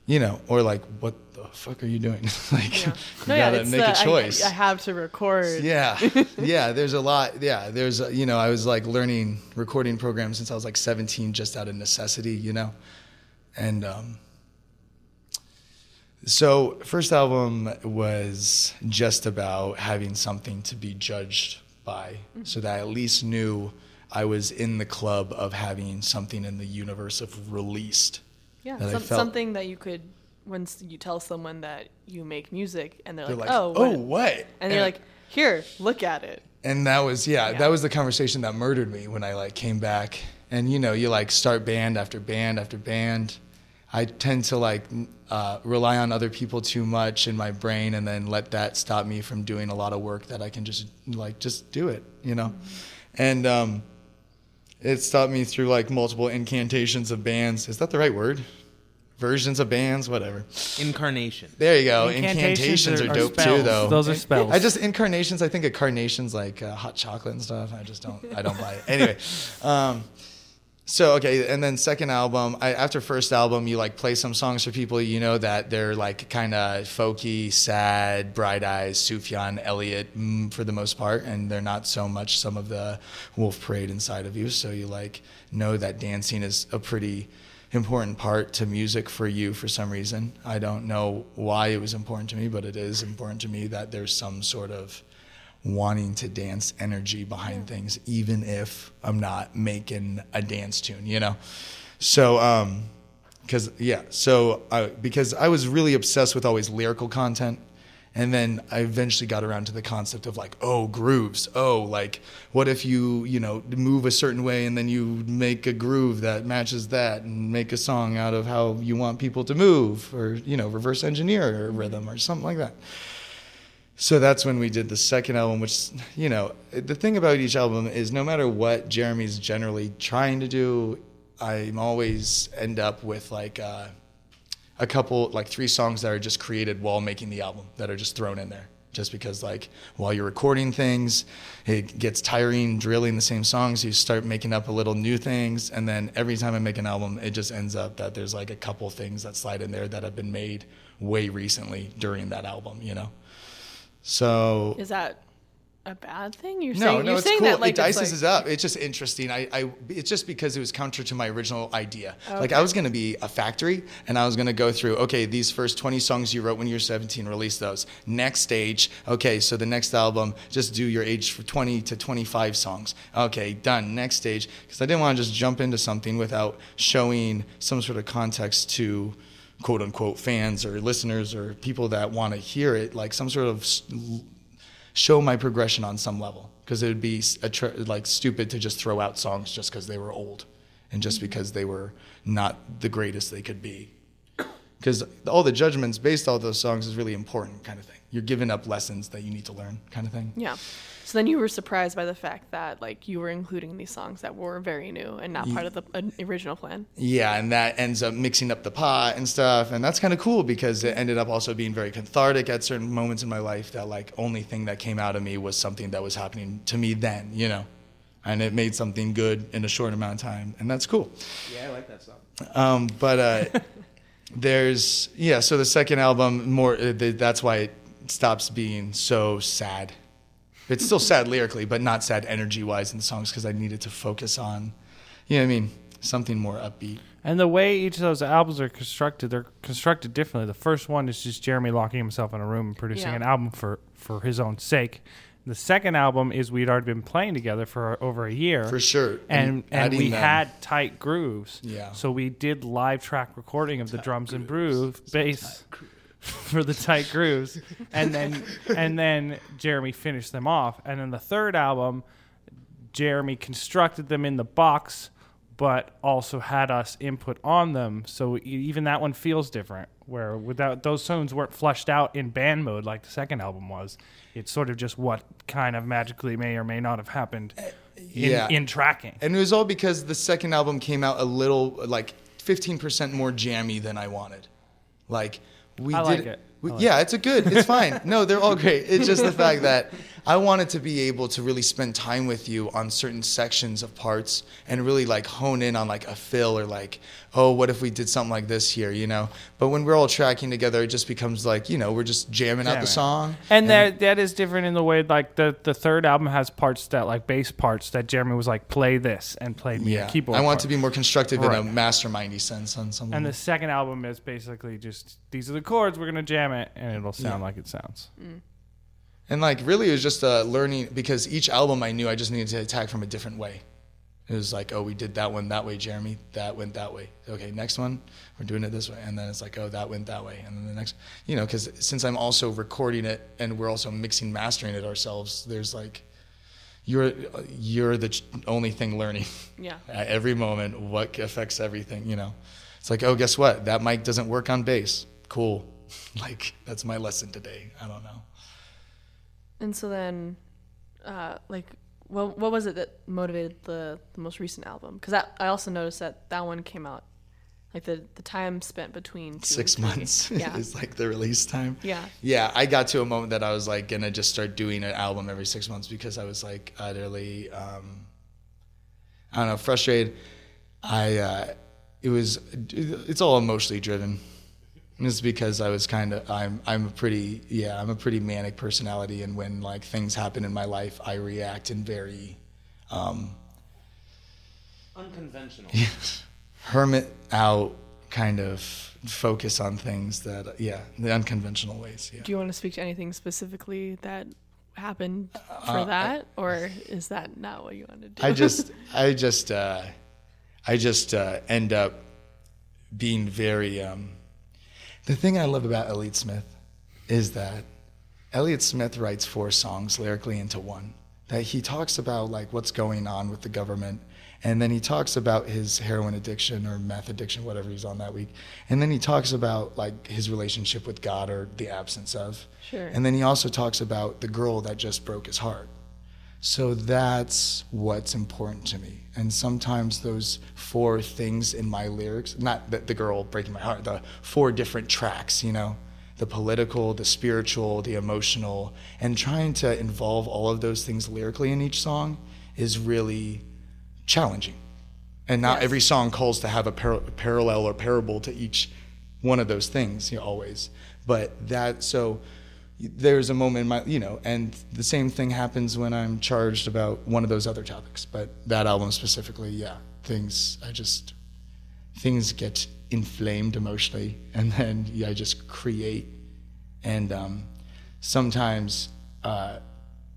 you know, or like what the fuck are you doing? like Yeah. you No, yeah, gotta it's make the- a choice. I, I have to record. Yeah, yeah. There's a lot. Yeah, there's a, you know I was like learning recording programs since I was like 17, just out of necessity, you know, and um, so first album was just about having something to be judged by, so that I at least knew I was in the club of having something in the universe of released. Yeah, some, something that you could once you tell someone that you make music and they're, They're like, like, "Oh, oh, what?" what? and you're like, "Here, look at it." and that was yeah, Yeah. that was the conversation that murdered me when i like came back and you know you like start band after band after band i tend to like uh, rely on other people too much in my brain and then let that stop me from doing a lot of work that i can just like just do it you know and um it stopped me through like multiple incantations of bands is that the right word versions of bands whatever Incarnation. there you go Incantations incantations, are, are- are dope too though Those are spells. I just incarnations. I think of carnations like uh, hot chocolate and stuff. I just don't. I don't buy it. Anyway, um, so okay, and then second album. I, after first album, you like play some songs for people you know that they're like kind of folky, sad, bright eyes, Sufjan Elliott mm, for the most part, and they're not so much some of the Wolf Parade inside of you. So you like know that dancing is a pretty important part to music for you for some reason. I don't know why it was important to me, but it is important to me that there's some sort of wanting to dance energy behind things, even if I'm not making a dance tune, you know? So, um, cause yeah, so I, because I was really obsessed with always lyrical content. And then I eventually got around to the concept of like, oh, grooves. Oh, like, what if you, you know, move a certain way and then you make a groove that matches that and make a song out of how you want people to move or, you know, reverse engineer a rhythm or something like that. So that's when we did the second album, which, you know, the thing about each album is no matter what Jeremy's generally trying to do, I'm always end up with like, uh, a couple like three songs that are just created while making the album that are just thrown in there. Just because like while you're recording things it gets tiring drilling the same songs you start making up a little new things and then every time i make an album it just ends up that there's like a couple things that slide in there that have been made way recently during that album you know so Is that a bad thing? You're no, saying no, you're it's saying cool. that like it dices like- up. It's just interesting. I, I, it's just because it was counter to my original idea. Like I was gonna be a factory, and I was gonna go through. Okay, these first 20 songs you wrote when you were 17, release those. Next stage. Okay, so the next album, just do your age for 20 to 25 songs. Okay, done. Next stage, because I didn't want to just jump into something without showing some sort of context to quote unquote fans or listeners or people that want to hear it, like some sort of show my progression on some level. Because it would be tr- like stupid to just throw out songs just because they were old and just because they were not the greatest they could be. Because all the judgments based on those songs is really important kind of thing. You're giving up lessons that you need to learn kind of thing. Yeah. So then you were surprised by the fact that like you were including these songs that were very new and not part of the uh, original plan. yeah and that ends up mixing up the pot and stuff and that's kind of cool because it ended up also being very cathartic at certain moments in my life that like only thing that came out of me was something that was happening to me then you know and it made something good in a short amount of time and that's cool Yeah, I like that song. Um, but uh, there's yeah. So the second album, more uh, th- that's why it stops being so sad. It's still sad lyrically, but not sad energy wise in the songs because I needed to focus on, you know what I mean, something more upbeat. And the way each of those albums are constructed, they're constructed differently. The first one is just Jeremy locking himself in a room and producing Yeah. an album for, for his own sake. The second album is we'd already been playing together for over a year. For sure. And, and adding we them- had tight grooves. Yeah. So we did live track recording of the drums and groove bass for the tight grooves. And then and then Jeremy finished them off. And then the third album, Jeremy constructed them in the box, but also had us input on them. So even that one feels different. Where without those tones weren't flushed out in band mode like the second album was. It's sort of just what kind of magically may or may not have happened uh, in, yeah. in tracking. And it was all because the second album came out a little like 15% more jammy than I wanted. Like we I did like it. we- like yeah, it's a good. It's fine. no, they're all great. It's just the fact that I wanted to be able to really spend time with you on certain sections of parts and really like hone in on like a fill or like, oh, what if we did something like this here, you know? But when we're all tracking together, it just becomes like, you know, we're just jamming out the song. And, that that is different in the way like the the third album has parts that like bass parts that Jeremy was like play this and played me a yeah, keyboard. I want part. to be more constructive in a Right. mastermindy sense on something. And the second album is basically just these are the chords we're gonna jam it and it'll sound Yeah. like it sounds. Mm. And like really, it was just uh, learning because each album I knew I just needed to attack from a different way. It was like, oh, we did that one that way, Jeremy. That went that way. Okay, next one, we're doing it this way. And then it's like, oh, that went that way. And then the next, you know, because since I'm also recording it and we're also mixing, mastering it ourselves, there's like, you're you're the only thing learning Yeah. at every moment what affects everything. You know, it's like, oh, guess what? That mic doesn't work on bass. Cool. Like that's my lesson today. I don't know. And so then, uh, like, what what was it that motivated the the most recent album? Because I also noticed that that one came out, like the the time spent between two six months Yeah. is like the release time. Yeah. Yeah, I got to a moment that I was like gonna just start doing an album every six months because I was like utterly, um, I don't know, frustrated. I, uh, it was, it's all emotionally driven. And It's because I was kind of, I'm, I'm a pretty, yeah, I'm a pretty manic personality, and when like things happen in my life, I react in very, um, Unconventional. hermit out kind of focus on things that, yeah, the unconventional ways. Yeah. Do you want to speak to anything specifically that happened for Uh, I- that, or is that not what you want to do? I just, I just, uh, I just uh, end up being very. Um, the thing I love about Elliott Smith is that Elliott Smith writes four songs lyrically into one. That he talks about like what's going on with the government, and then he talks about his heroin addiction or meth addiction, whatever he's on that week, and then he talks about like his relationship with God or the absence of. Sure. And then he also talks about the girl that just broke his heart. So that's what's important to me. And sometimes those four things in my lyrics, not the, the girl breaking my heart, the four different tracks, you know, the political, the spiritual, the emotional, and trying to involve all of those things lyrically in each song is really challenging. And not Yes. every song calls to have a par- parallel or parable to each one of those things, you know, always. But that, so there's a moment in my, you know, and the same thing happens when I'm charged about one of those other topics. But that album specifically, yeah, things, I just, things get inflamed emotionally and then yeah, I just create. And um, sometimes, uh,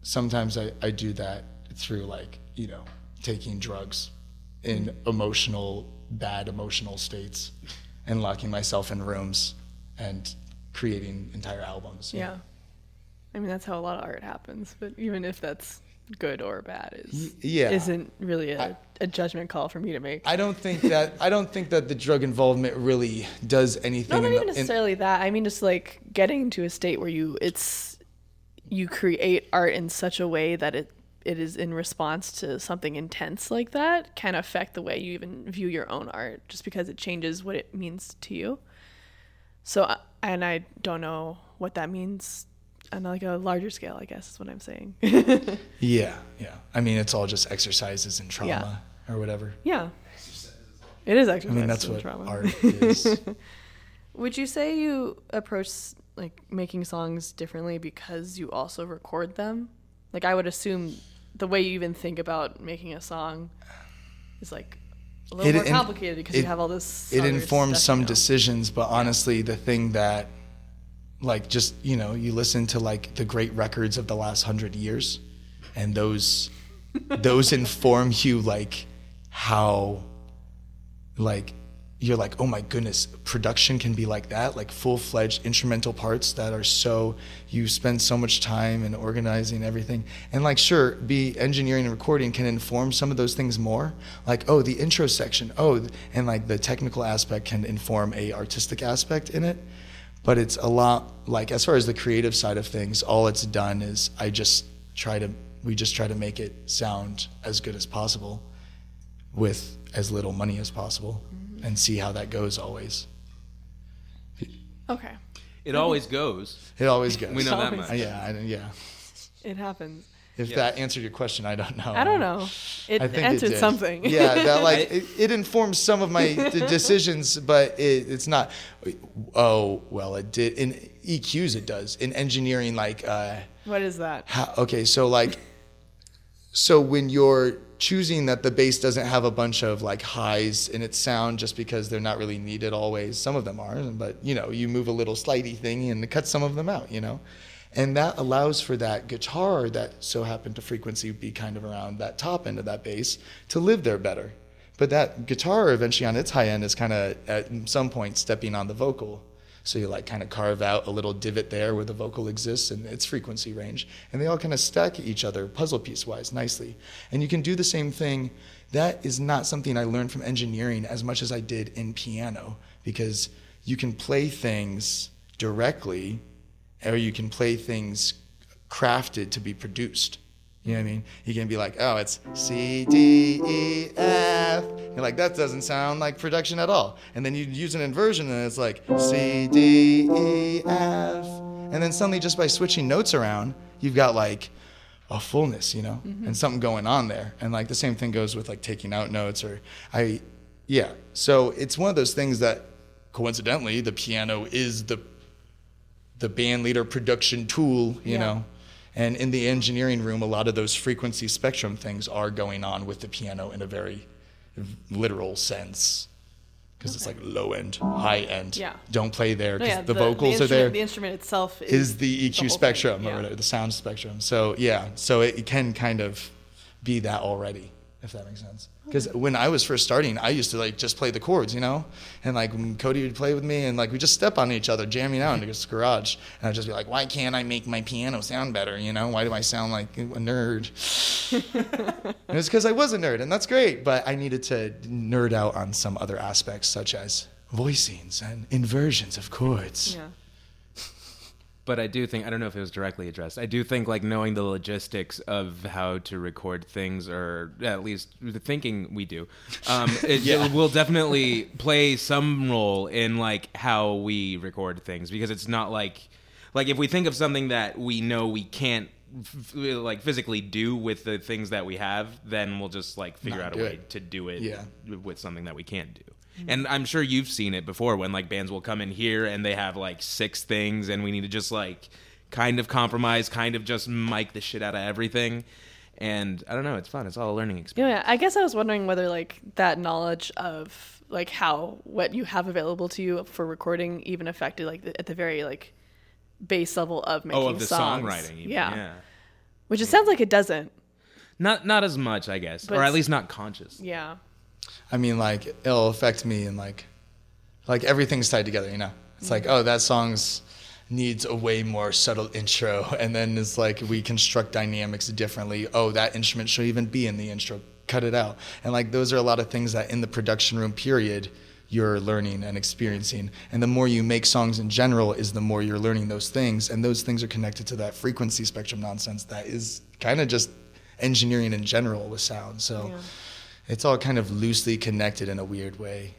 sometimes I, I do that through like, you know, taking drugs in emotional, bad emotional states and locking myself in rooms and creating entire albums. you know. I mean, that's how a lot of art happens. But even if that's good or bad, is yeah. isn't really a, I- a judgment call for me to make. I don't think that I don't think that the drug involvement really does anything. no, not in the- even in- necessarily that. I mean, just like getting to a state where you it's you create art in such a way that it it is in response to something intense like that can affect the way you even view your own art just because it changes what it means to you. So and I don't know what that means on like a larger scale, I guess is what I'm saying. yeah, yeah. I mean, it's all just exercises and trauma or whatever. yeah. It is I mean, that's and what trauma. art is. Would you say you approach like making songs differently because you also record them? Like I would assume the way you even think about making a song is like a little It- more complicated because you have all this. it informs some you know? decisions, but honestly, the thing that, like, just you know, you listen to like the great records of the last hundred years, and those, those inform you like how, like, you're like, oh my goodness, production can be like that, like full fledged instrumental parts that are so you spend so much time in organizing everything. And like sure, be engineering and recording can inform some of those things more. Like, oh, the intro section, oh and like the technical aspect can inform a artistic aspect in it. But it's a lot like as far as the creative side of things, all it's done is I just try to we just try to make it sound as good as possible with as little money as possible mm-hmm. and see how that goes always. Okay, It always goes. It always goes. We know that much. Yeah, I, yeah. it happens. If Yes. that answered your question, I don't know. I don't know. It I think it answered did. something. Yeah, that like it, it informs some of my d- decisions, but it, it's not. Oh well, it did in EQs. It does in engineering. Like, uh, what is that? how, okay, so like, so when you're choosing that the bass doesn't have a bunch of like highs in its sound just because they're not really needed always. Some of them are, but you know, you move a little slidey thing and cut some of them out. You know. And that allows for that guitar that so happened to frequency be kind of around that top end of that bass to live there better. But that guitar eventually on its high end is kind of at some point stepping on the vocal. So you like kind of carve out a little divot there where the vocal exists and its frequency range. And they all kind of stack each other puzzle piece wise nicely. And you can do the same thing. That is not something I learned from engineering as much as I did in piano because you can play things directly or you can play things crafted to be produced. You know what I mean? You can be like, oh, it's C, D, E, F. You're like, that doesn't sound like production at all. And then you use an inversion and it's like C, D, E, F. And then suddenly, just by switching notes around, you've got like a fullness, you know, mm-hmm. and something going on there. And like the same thing goes with like taking out notes or I, yeah. So it's one of those things that coincidentally, the piano is the the band leader production tool, you Yeah. know. And in the engineering room, a lot of those frequency spectrum things are going on with the piano in a very literal sense. Because it's like low end, high end. Yeah. Don't play there No, because yeah, the, vocals are there The instrument itself is, is the EQ thing, spectrum yeah. or the sound spectrum. So yeah, so it, it can kind of be that already, if that makes sense. Because when I was first starting, I used to like just play the chords, you know, and like when Cody would play with me, and like we just step on each other, jamming out in this garage, and I'd just be like, why can't I make my piano sound better? You know, why do I sound like a nerd? and it's because I was a nerd, and that's great, but I needed to nerd out on some other aspects, such as voicings and inversions of chords. Yeah. But I do think I don't know if it was directly addressed. I do think like knowing the logistics of how to record things, or at least the thinking we do, um, it, Yeah. it will definitely play some role in like how we record things because it's not like like if we think of something that we know we can't f- like physically do with the things that we have, then we'll just like figure Not out a way it. to do it Yeah. with something that we can't do. And I'm sure you've seen it before when like bands will come in here and they have like six things and we need to just like kind of compromise, kind of just mic the shit out of everything. And I don't know, it's fun. It's all a learning experience. Yeah, I guess I was wondering whether like that knowledge of like how what you have available to you for recording even affected like at the very like base level of oh, making Oh, of the songs. songwriting. even, yeah. yeah. which it sounds like it doesn't. Not not as much, I guess, But or at least not conscious. Yeah, I mean, like it'll affect me and like, like everything's tied together. You know, it's like mm-hmm. oh that song's needs a way more subtle intro, and then it's like we construct dynamics differently. Oh, that instrument should even be in the intro. Cut it out. And like those are a lot of things that in the production room period you're learning and experiencing. And the more you make songs in general is the more you're learning those things. And those things are connected to that frequency spectrum nonsense that is kind of just engineering in general with sound. So Yeah. It's all kind of loosely connected in a weird way.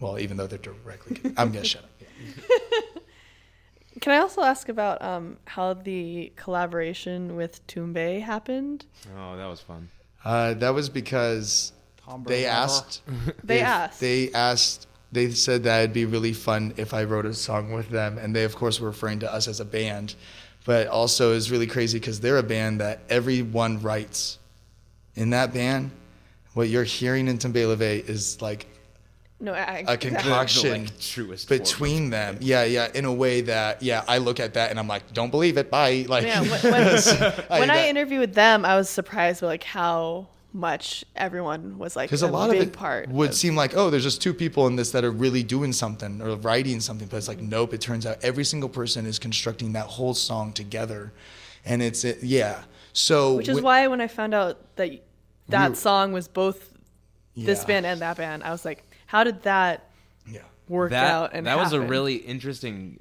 Well, even though they're directly, con- I'm gonna shut up. Yeah. Can I also ask about um, how the collaboration with Toombe happened? Oh, that was fun. Uh, that was because they asked. They asked. They asked. They said that it'd be really fun if I wrote a song with them, and they of course were referring to us as a band, but also is really crazy because they're a band that everyone writes. In that band, what you're hearing in Tumbeleve is like No, I, a concoction The, like, truest form of between them. Yeah, yeah, in a way that yeah, I look at that and I'm like, don't believe it. Bye. Like Yeah, when, when, when I that- interviewed with them, I was surprised with like how much everyone was like because a, a lot big of it part. would of- seem like oh there's just two people in this that are really doing something or writing something but it's like mm-hmm. nope it turns out every single person is constructing that whole song together and it's it, yeah so which is wh- why when I found out that that We- song was both this band and that band, I was like, how did that yeah work that out? And that was a really interesting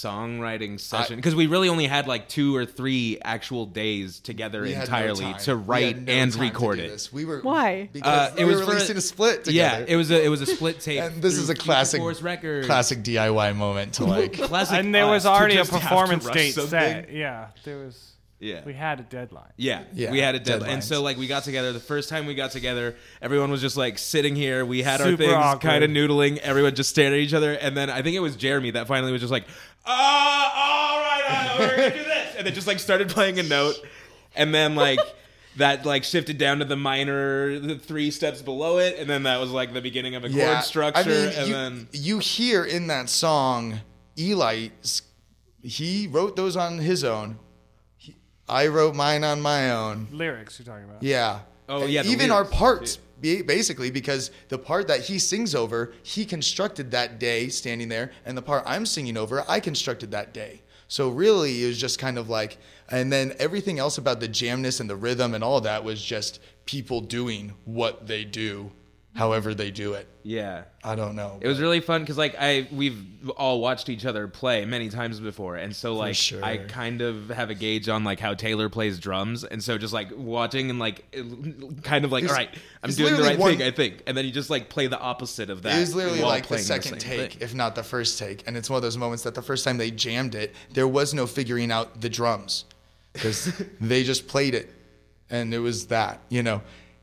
songwriting session because we really only had like two or three actual days together We had no entirely to write no and record it. we were Why? because Uh, we it was were for- releasing a split Yeah, it was a it was a split tape. and this is a classic Force Records. classic DIY moment to like classic. and there was already a just have to performance date something. set. Yeah, there was. Yeah. We had a deadline. Yeah, Yeah, we had a deadline. And so like we got together. The first time we got together, everyone was just like sitting here. We had Super our things awkward. kind of noodling. Everyone just stared at each other. And then I think it was Jeremy that finally was just like, "Ah, all right, uh, we're gonna do this," and then just like started playing a note. And then like that like shifted down to the minor, the three steps below it, and then that was like the beginning of a chord structure. I mean, and you, then you hear in that song, Eli, he wrote those on his own. He, I wrote mine on my own. Lyrics you're talking about. Yeah. Oh, And yeah, the Even our parts, ba- basically, because the part that he sings over, he constructed that day standing there, and the part I'm singing over, I constructed that day. So really, it was just kind of like, and then everything else about the jamness and the rhythm and all that was just people doing what they do, however they do it. yeah. I don't know. It was really fun because like I we've all watched each other play many times before, and so like sure. I kind of have a gauge on like how Taylor plays drums, and so just like watching and like kind of like It's- all right, I'm doing the right one- thing, I think, and then you just like play the opposite of that. It was literally like the second same take, thing. if not the first take. And it's one of those moments that the first time they jammed it, there was no figuring out the drums because they just played it, and it was that, you know.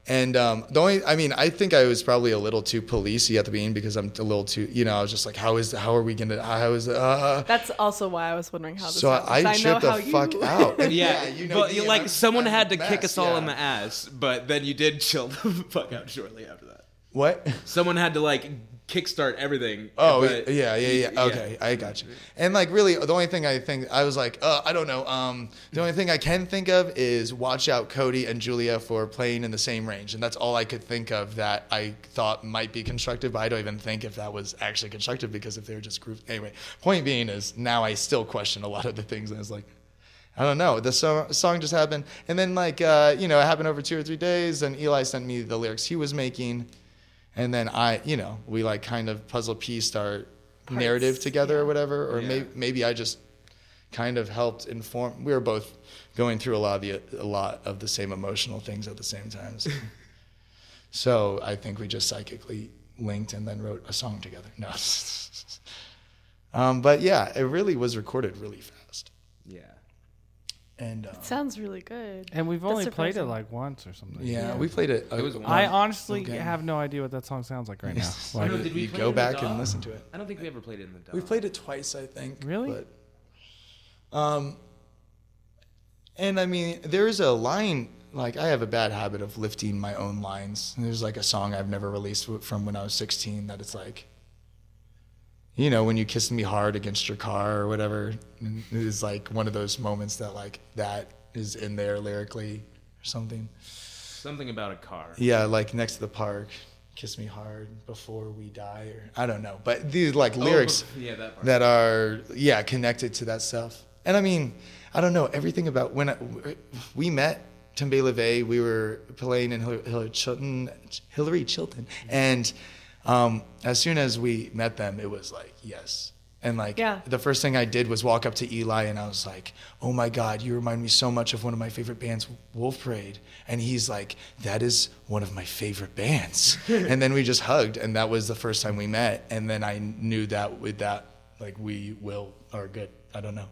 And um, the only, I mean, I think I was probably a little too policey at the beginning because I'm a little too, you know, I was just like, how is, how are we gonna, how is, uh, That's also why I was wondering how this so happened, I, 'cause know tripped the how you- fuck out. And Yeah, you know, but me like I'm- someone I'm had to a kick us all yeah. in the ass, but then you did chill the fuck out shortly after that. What? Someone had to like kickstart everything. Oh but- yeah, yeah, yeah. Okay, I got you. And like, really, the only thing I think I was like, uh, I don't know. Um, the only thing I can think of is watch out Cody and Julia for playing in the same range, and that's all I could think of that I thought might be constructive. But I don't even think if that was actually constructive because if they were just grouped anyway. Point being is now I still question a lot of the things, and it's like. I don't know. The so- song just happened, and then like uh, you know, it happened over two or three days. And Eli sent me the lyrics he was making, and then I, you know, we like kind of puzzle pieced our narrative together or whatever, or Yeah. maybe maybe I just kind of helped inform. We were both going through a lot of the a lot of the same emotional things at the same time. So, so I think we just psychically linked and then wrote a song together. No. um, but yeah, it really was recorded really fast. Yeah. And uh, Sounds really good. And we've That's only played it surprising. like once or something. yeah, Yeah. we played it. It was one- I honestly Okay. have no idea what that song sounds like right now. Like, know, did we you play go in the back and dog? listen to it. I don't think we ever played it in the dog. We played it twice, I think. Really? But, um, and I mean, there's a line. Like I have a bad habit of lifting my own lines. And there's like a song I've never released w- from when I was 16 that it's like, you know, when you kissed me hard against your car or whatever. is like one of those moments that like that is in there lyrically or something. Something about a car. Yeah, like next to the park, kiss me hard before we die, or I don't know. But these like oh, lyrics Oh, yeah, that that are yeah connected to that stuff. And I mean, I don't know everything about when I, we met Tembe LeVay. We were playing in Hillary, Hillary Chilton, Hillary Chilton, and um, as soon as we met them, it was like yes. And like Yeah. the first thing I did was walk up to Eli and I was like, "Oh my God, you remind me so much of one of my favorite bands, Wolf Parade." And he's like, "That is one of my favorite bands." and then we just hugged, and that was the first time we met. And then I knew that with that, like we will are good. I don't know.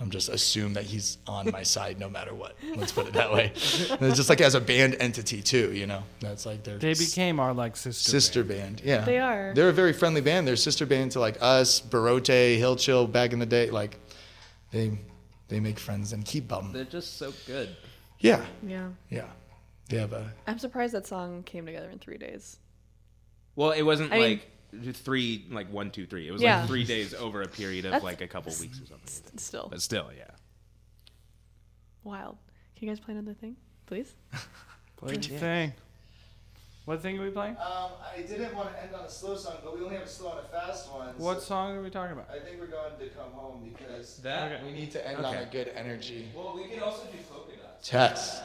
I'm just assume that he's on my side no matter what. Let's put it that way. And it's just like as a band entity too, you know. That's like their they became our like sister. sister band. band. Yeah, They are. They're a very friendly band. They're sister band to like us, Barote, Hill Chill back in the day. Like they they make friends and keep them. They're just so good. Yeah, Yeah. yeah. They have a I'm surprised that song came together in three days. Well, it wasn't I mean- like three, like one, two, three. It was Yeah. like three days over a period of That's- like a couple weeks or something. S- Still But still, yeah. wild. Can you guys play another thing, please? Play the thing. What thing are we playing? Um, I didn't want to end on a slow song, but we only have a slow and a fast one. What song are we talking about? I think we're going to come home because That. Okay. we need to end on a good energy. Well, we could also do polka dots. Test.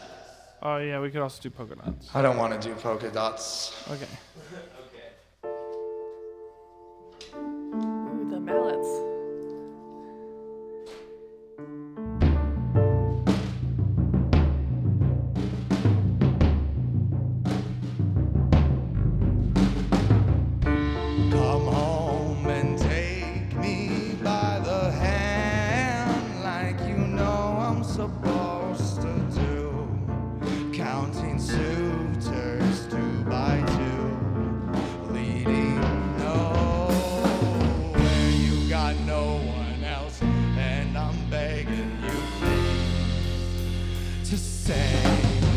Oh yeah, we could also do polka dots. I don't want to do polka dots. Okay. Okay. mallets. Say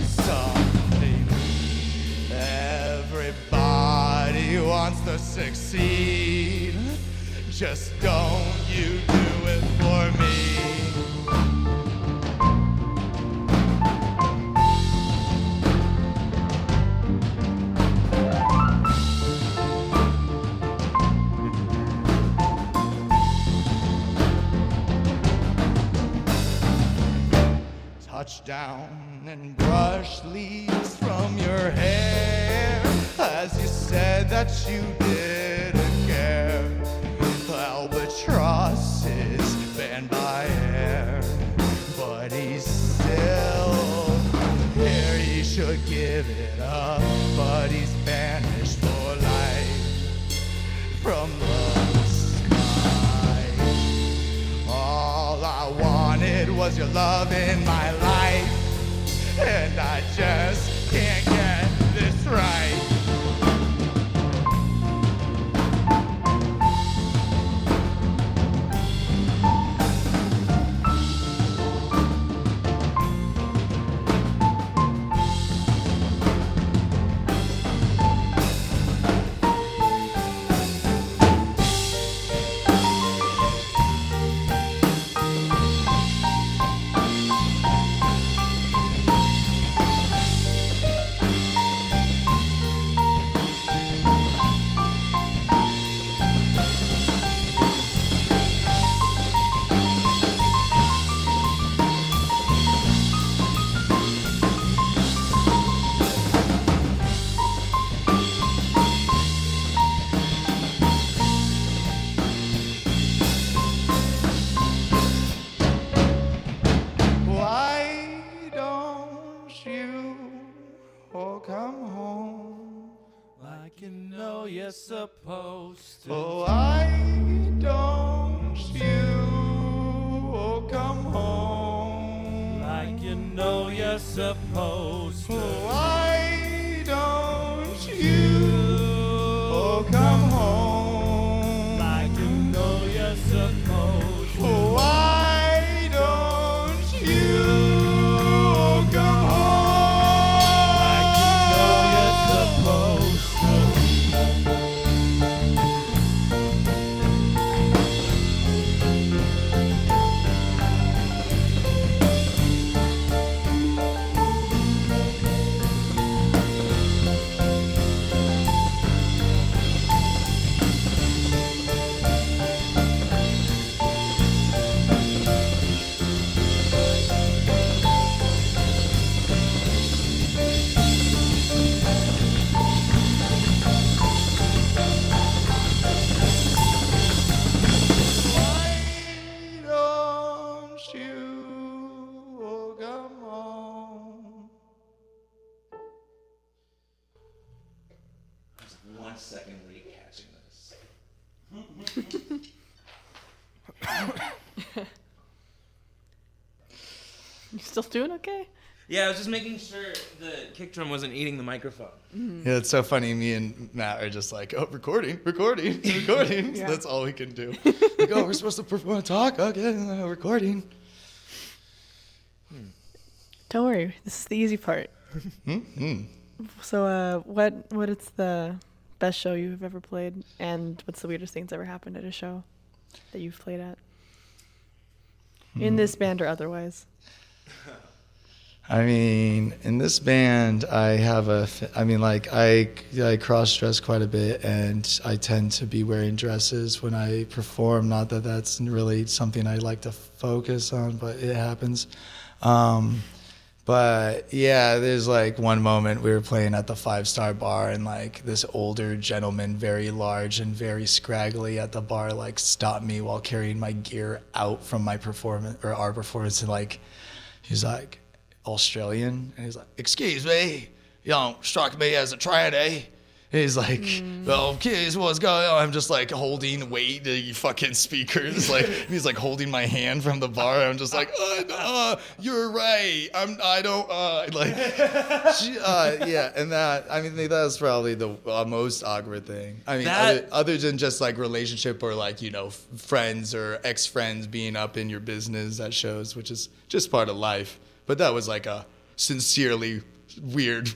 something. Everybody wants to succeed. Just don't you do it for me. Touchdown brush leaves from your hair as you said that you didn't care. Albatrosses banned by air, but he's still here. He should give it up, but he's banished for life from the sky. All I wanted was your love in my life, and I just supposed to. Oh, I don't you oh, come home? Like you know you're supposed to. Oh, Yeah, I was just making sure the kick drum wasn't eating the microphone. Yeah, it's so funny. Me and Matt are just like, oh, recording, recording, recording. Yeah. That's all we can do. like, oh, we're supposed to perform, a talk. Okay, uh, recording. Don't worry, this is the easy part. Mm-hmm. So, uh, what what is the best show you've ever played, and what's the weirdest thing that's ever happened at a show that you've played at? In this band or otherwise? I mean, in this band, I have a. I mean, like I I cross dress quite a bit, and I tend to be wearing dresses when I perform. Not that that's really something I like to focus on, but it happens. Um, but yeah, there's like one moment we were playing at the five star bar, and like this older gentleman, very large and very scraggly at the bar, like stopped me while carrying my gear out from my performance or our performance, and like he's like Australian, and he's like, "Excuse me, you don't strike me as a tranny." He's like, "Oh, kids, what's going on?" I'm just like holding weight to you fucking speakers, like he's like holding my hand from the bar. I'm just like, uh, uh, "You're right. I'm. I don't. Uh, like, she, uh, yeah." And that, I mean, that was probably the uh, most awkward thing. I mean, That- other, other than just like relationship or like you know f- friends or ex friends being up in your business at shows, which is just part of life. But that was like a sincerely weird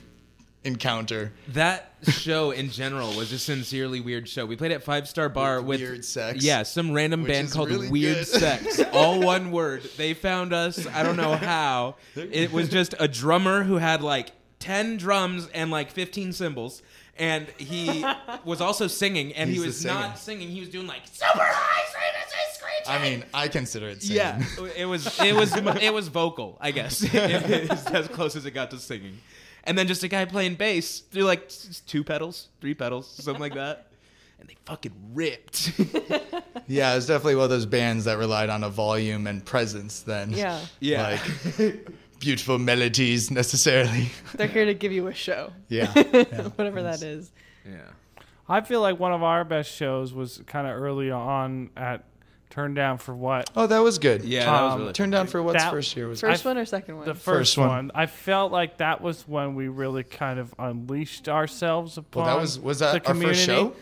encounter. That show in general was a sincerely weird show. We played at Five Star Bar With with, Weird Sex. Yeah, some random band called really Weird good. Sex. All one word. They found us. I don't know how. It was just a drummer who had like ten drums and like fifteen cymbals. And he was also singing, and He's he was singer. not singing. He was doing like super high, screaming, I screeching. I mean, I consider it singing. yeah, it was it was it was vocal, I guess. it's as close as it got to singing. And then just a guy playing bass through like two pedals, three pedals, something like that. And they fucking ripped. yeah, it was definitely one of those bands that relied on a volume and presence. Then, Yeah, Yeah. like beautiful melodies necessarily. they're here to give you a show, Yeah, yeah. whatever that is. yeah. I feel like one of our best shows was kind of early on at Turn Down for What. Oh, that was good. Yeah, that was Um, really Turn down for what's That- first year was. First I- one or second one? The first, First one. one. I felt like that was when we really kind of unleashed ourselves upon well, that was was the that our community. first show?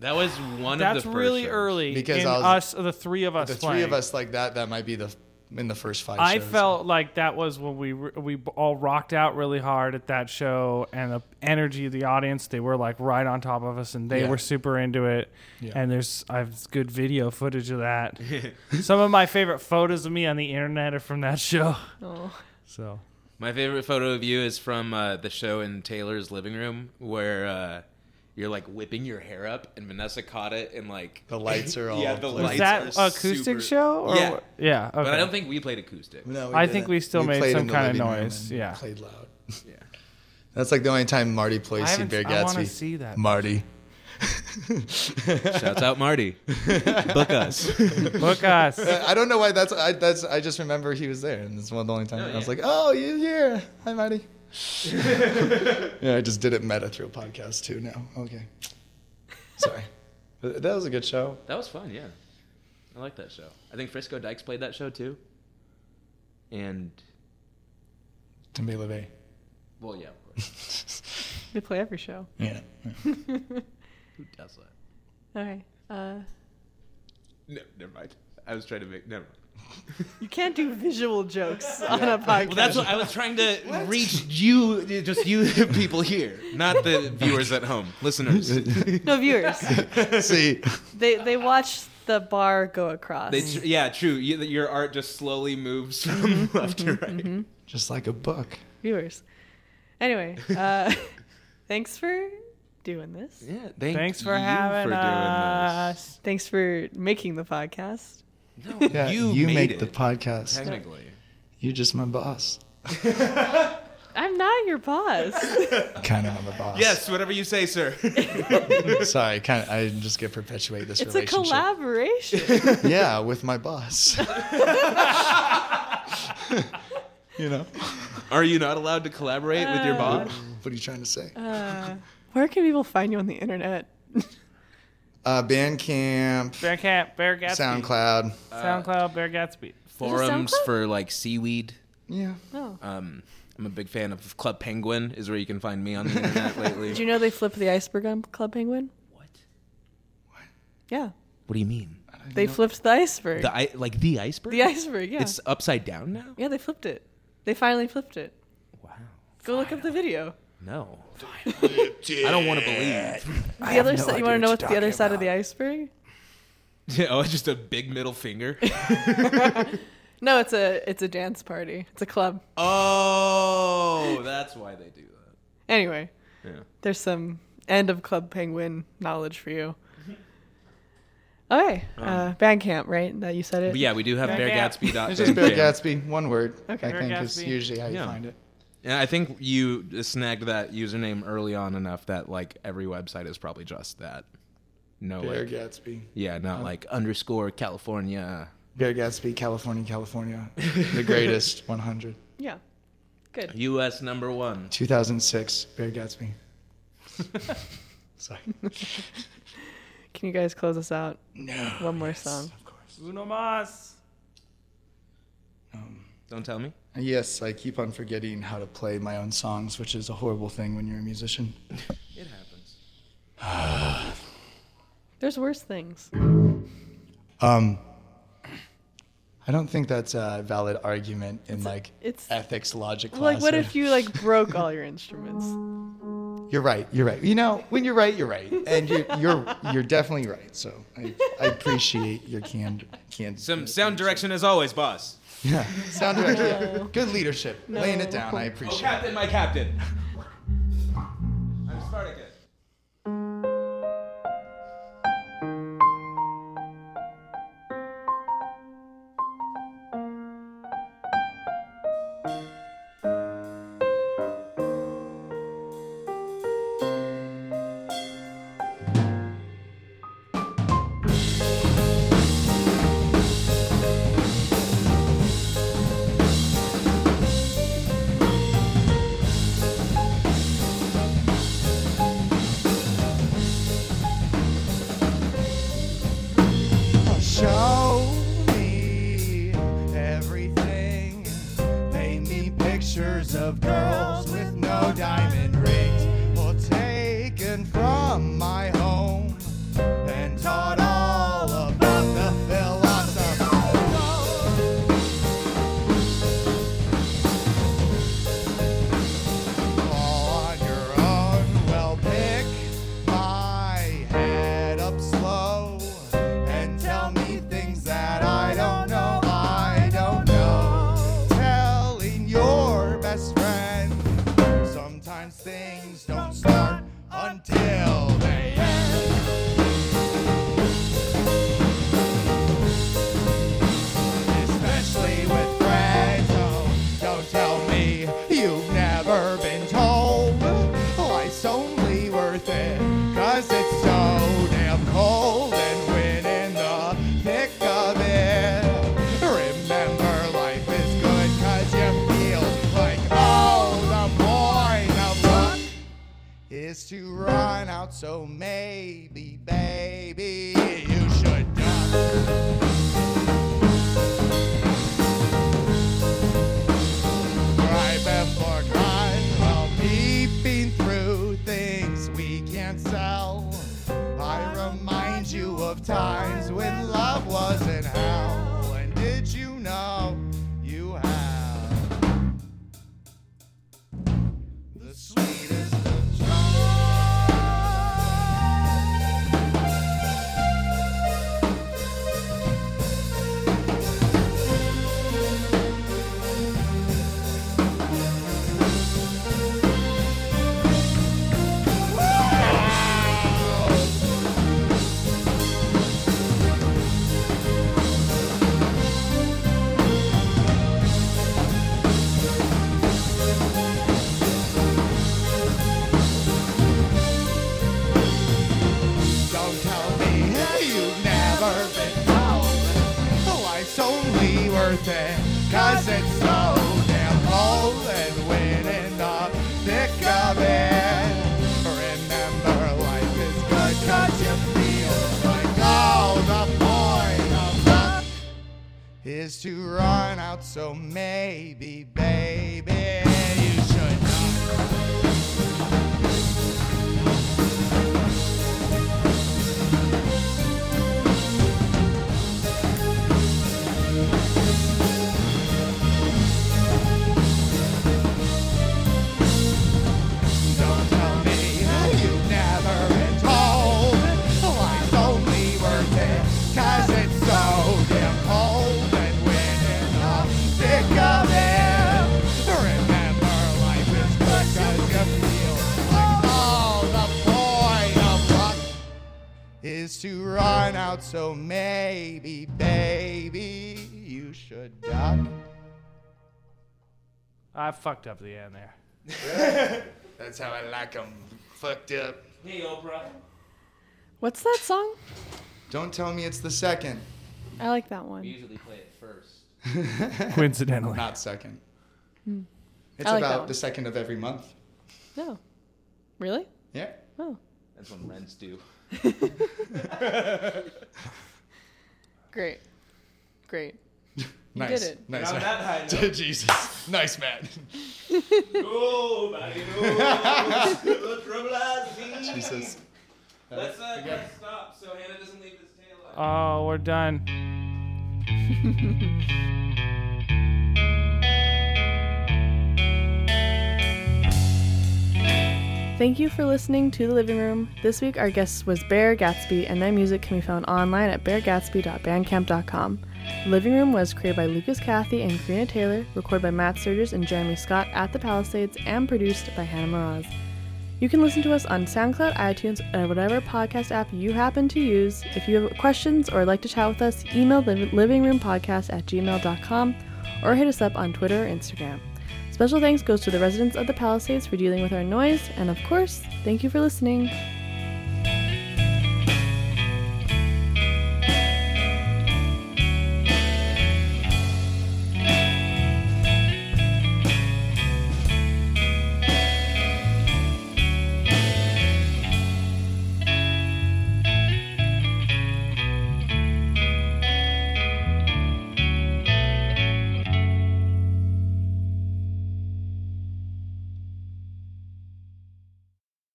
That was one That's of the first really shows. early Because in was- us, the three of us The playing. three of us like that. That might be the in the first five. I shows. felt like that was when we re- we all rocked out really hard at that show, and the energy of the audience. They were like right on top of us, and they Yeah. were super into it. Yeah. And there's I've good video footage of that. Some of my favorite photos of me on the internet are from that show. oh. So My favorite photo of you is from uh, the show in Taylor's living room where uh, you're like whipping your hair up, and Vanessa caught it, and like The lights are all yeah, the blurry. lights was that are acoustic super- show? Or Yeah. what? yeah. Okay. But I don't think we played acoustic. No, I didn't. think we still made played some in the kinda living room noise, and yeah. played loud. Yeah. That's like the only time Marty plays I See haven't- Bear I wanna see that. Marty. Shouts out Marty. Book us. book us. Uh, I don't know why that's I that's I just remember he was there and it's one of the only times Oh, I was yeah. like, Oh, you here. Hi Marty. yeah, I just did it meta through a podcast too now. Okay. Sorry. But that was a good show. That was fun, yeah. I like that show. I think Frisco Dykes played that show too. And Tempe LeVay. well, yeah, of course. We play every show. Yeah. Who does that? All right. Uh, No, never mind. I was trying to make never. mind. you can't do visual jokes on a podcast. Well, that's what I was trying to reach you, just you people here, not the viewers at home, listeners. no viewers. See, They they watch the bar go across. They tr- yeah, true. You, your art just slowly moves from left to right. just like a book. viewers. Anyway, uh, thanks for doing this. Yeah, thank Thanks for you having for doing us. Thanks for making the podcast. This. No, Yeah, you, you, made make it, the podcast. technically. You're just my boss. I'm not your boss. Kind of I'm a boss. Yes, whatever you say, sir. Sorry, kind of. I just get perpetuate this relationship. It's a collaboration. Yeah, with my boss. you know. Are you not allowed to collaborate with your boss? What are you trying to say? Uh, where can people find you on the internet? Uh, Bandcamp, Bear Cat, Beargatsby. SoundCloud. SoundCloud, Bear Gatsby. Forums SoundCloud? for like seaweed. Yeah. Oh. Um, I'm a big fan of Club Penguin. Is where you can find me on the internet lately. Did you know they flipped the iceberg on Club Penguin? what? What? Yeah. What do you mean? They flipped the iceberg. The I- like the iceberg? the iceberg, yeah. It's upside down now. yeah, they flipped it. They finally flipped it. Wow. Go look up the video. No. I don't want to believe. The other side. You want to know what's the other side of the iceberg? Yeah, oh, it's just a big middle finger. No, it's a it's a dance party. It's a club. oh, that's why they do that. Anyway, Yeah. there's some end of Club Penguin knowledge for you. Okay, uh, Bandcamp, right? That you said it. But yeah, we do have Bear Gat- BearGatsby. It's just Beargatsby, one word. Okay. I Bear think is Gatsby. usually how you Yeah. find it. And I think you snagged that username early on enough that like every website is probably just that. No, Bear like, Gatsby. yeah, not like underscore California. Beargatsby, California, California. the greatest 100. Yeah. Good. U.S. number one. 2006, Beargatsby. Sorry. Can you guys close us out? No. One more yes, song. Of course. Uno mas. Don't tell me. yes, I keep on forgetting how to play my own songs, which is a horrible thing when you're a musician. It happens. There's worse things. Um, I don't think that's a valid argument in like it's- ethics logic class. Like, what or- if you like broke all your instruments? You're right. You're right. You know, when you're right, you're right, and you're you're you're definitely right. So I, I appreciate your candor. Candor. Some sound direction as always, boss. Yeah. Sound direction. Yeah. Good leadership. Laying it down. I Oh, appreciate. it. Captain, my captain. To run out, so maybe life's only worth it cause it's so damn cold and when in the thick of it. Remember life is good cause you feel like all the point of luck is to run out so maybe baby is to run out so maybe baby you should duck I fucked up the end there. That's how I like 'em. Fucked up. Hey, Oprah. What's that song? Don't tell me it's the second. I like that one. We usually play it first. Coincidentally. Not second. Hmm. It's I like that about one. the second of every month. No. Really? Yeah. Oh. That's when rents due. Great. Great. You nice. did it. Nice. On man. that high note. Jesus. Nice man. Nobody knows the trouble I see. Jesus. Let's, uh, let's stop so Hannah doesn't leave this tail. Oh, we're done. Thank you for listening to The Living Room. This week, our guest was Beargatsby, and their music can be found online at beargatsby.bandcamp.com. The Living Room was created by Lucas Cathy and Carina Taylor, recorded by Matt Sturgis and Jeremy Scott at the Palisades, and produced by Hannah Moraz. You can listen to us on SoundCloud, iTunes, or whatever podcast app you happen to use. If you have questions or like to chat with us, email livingroompodcast at gmail.com or hit us up on Twitter or Instagram. Special thanks goes to the residents of the Palisades for dealing with our noise, and of course, thank you for listening.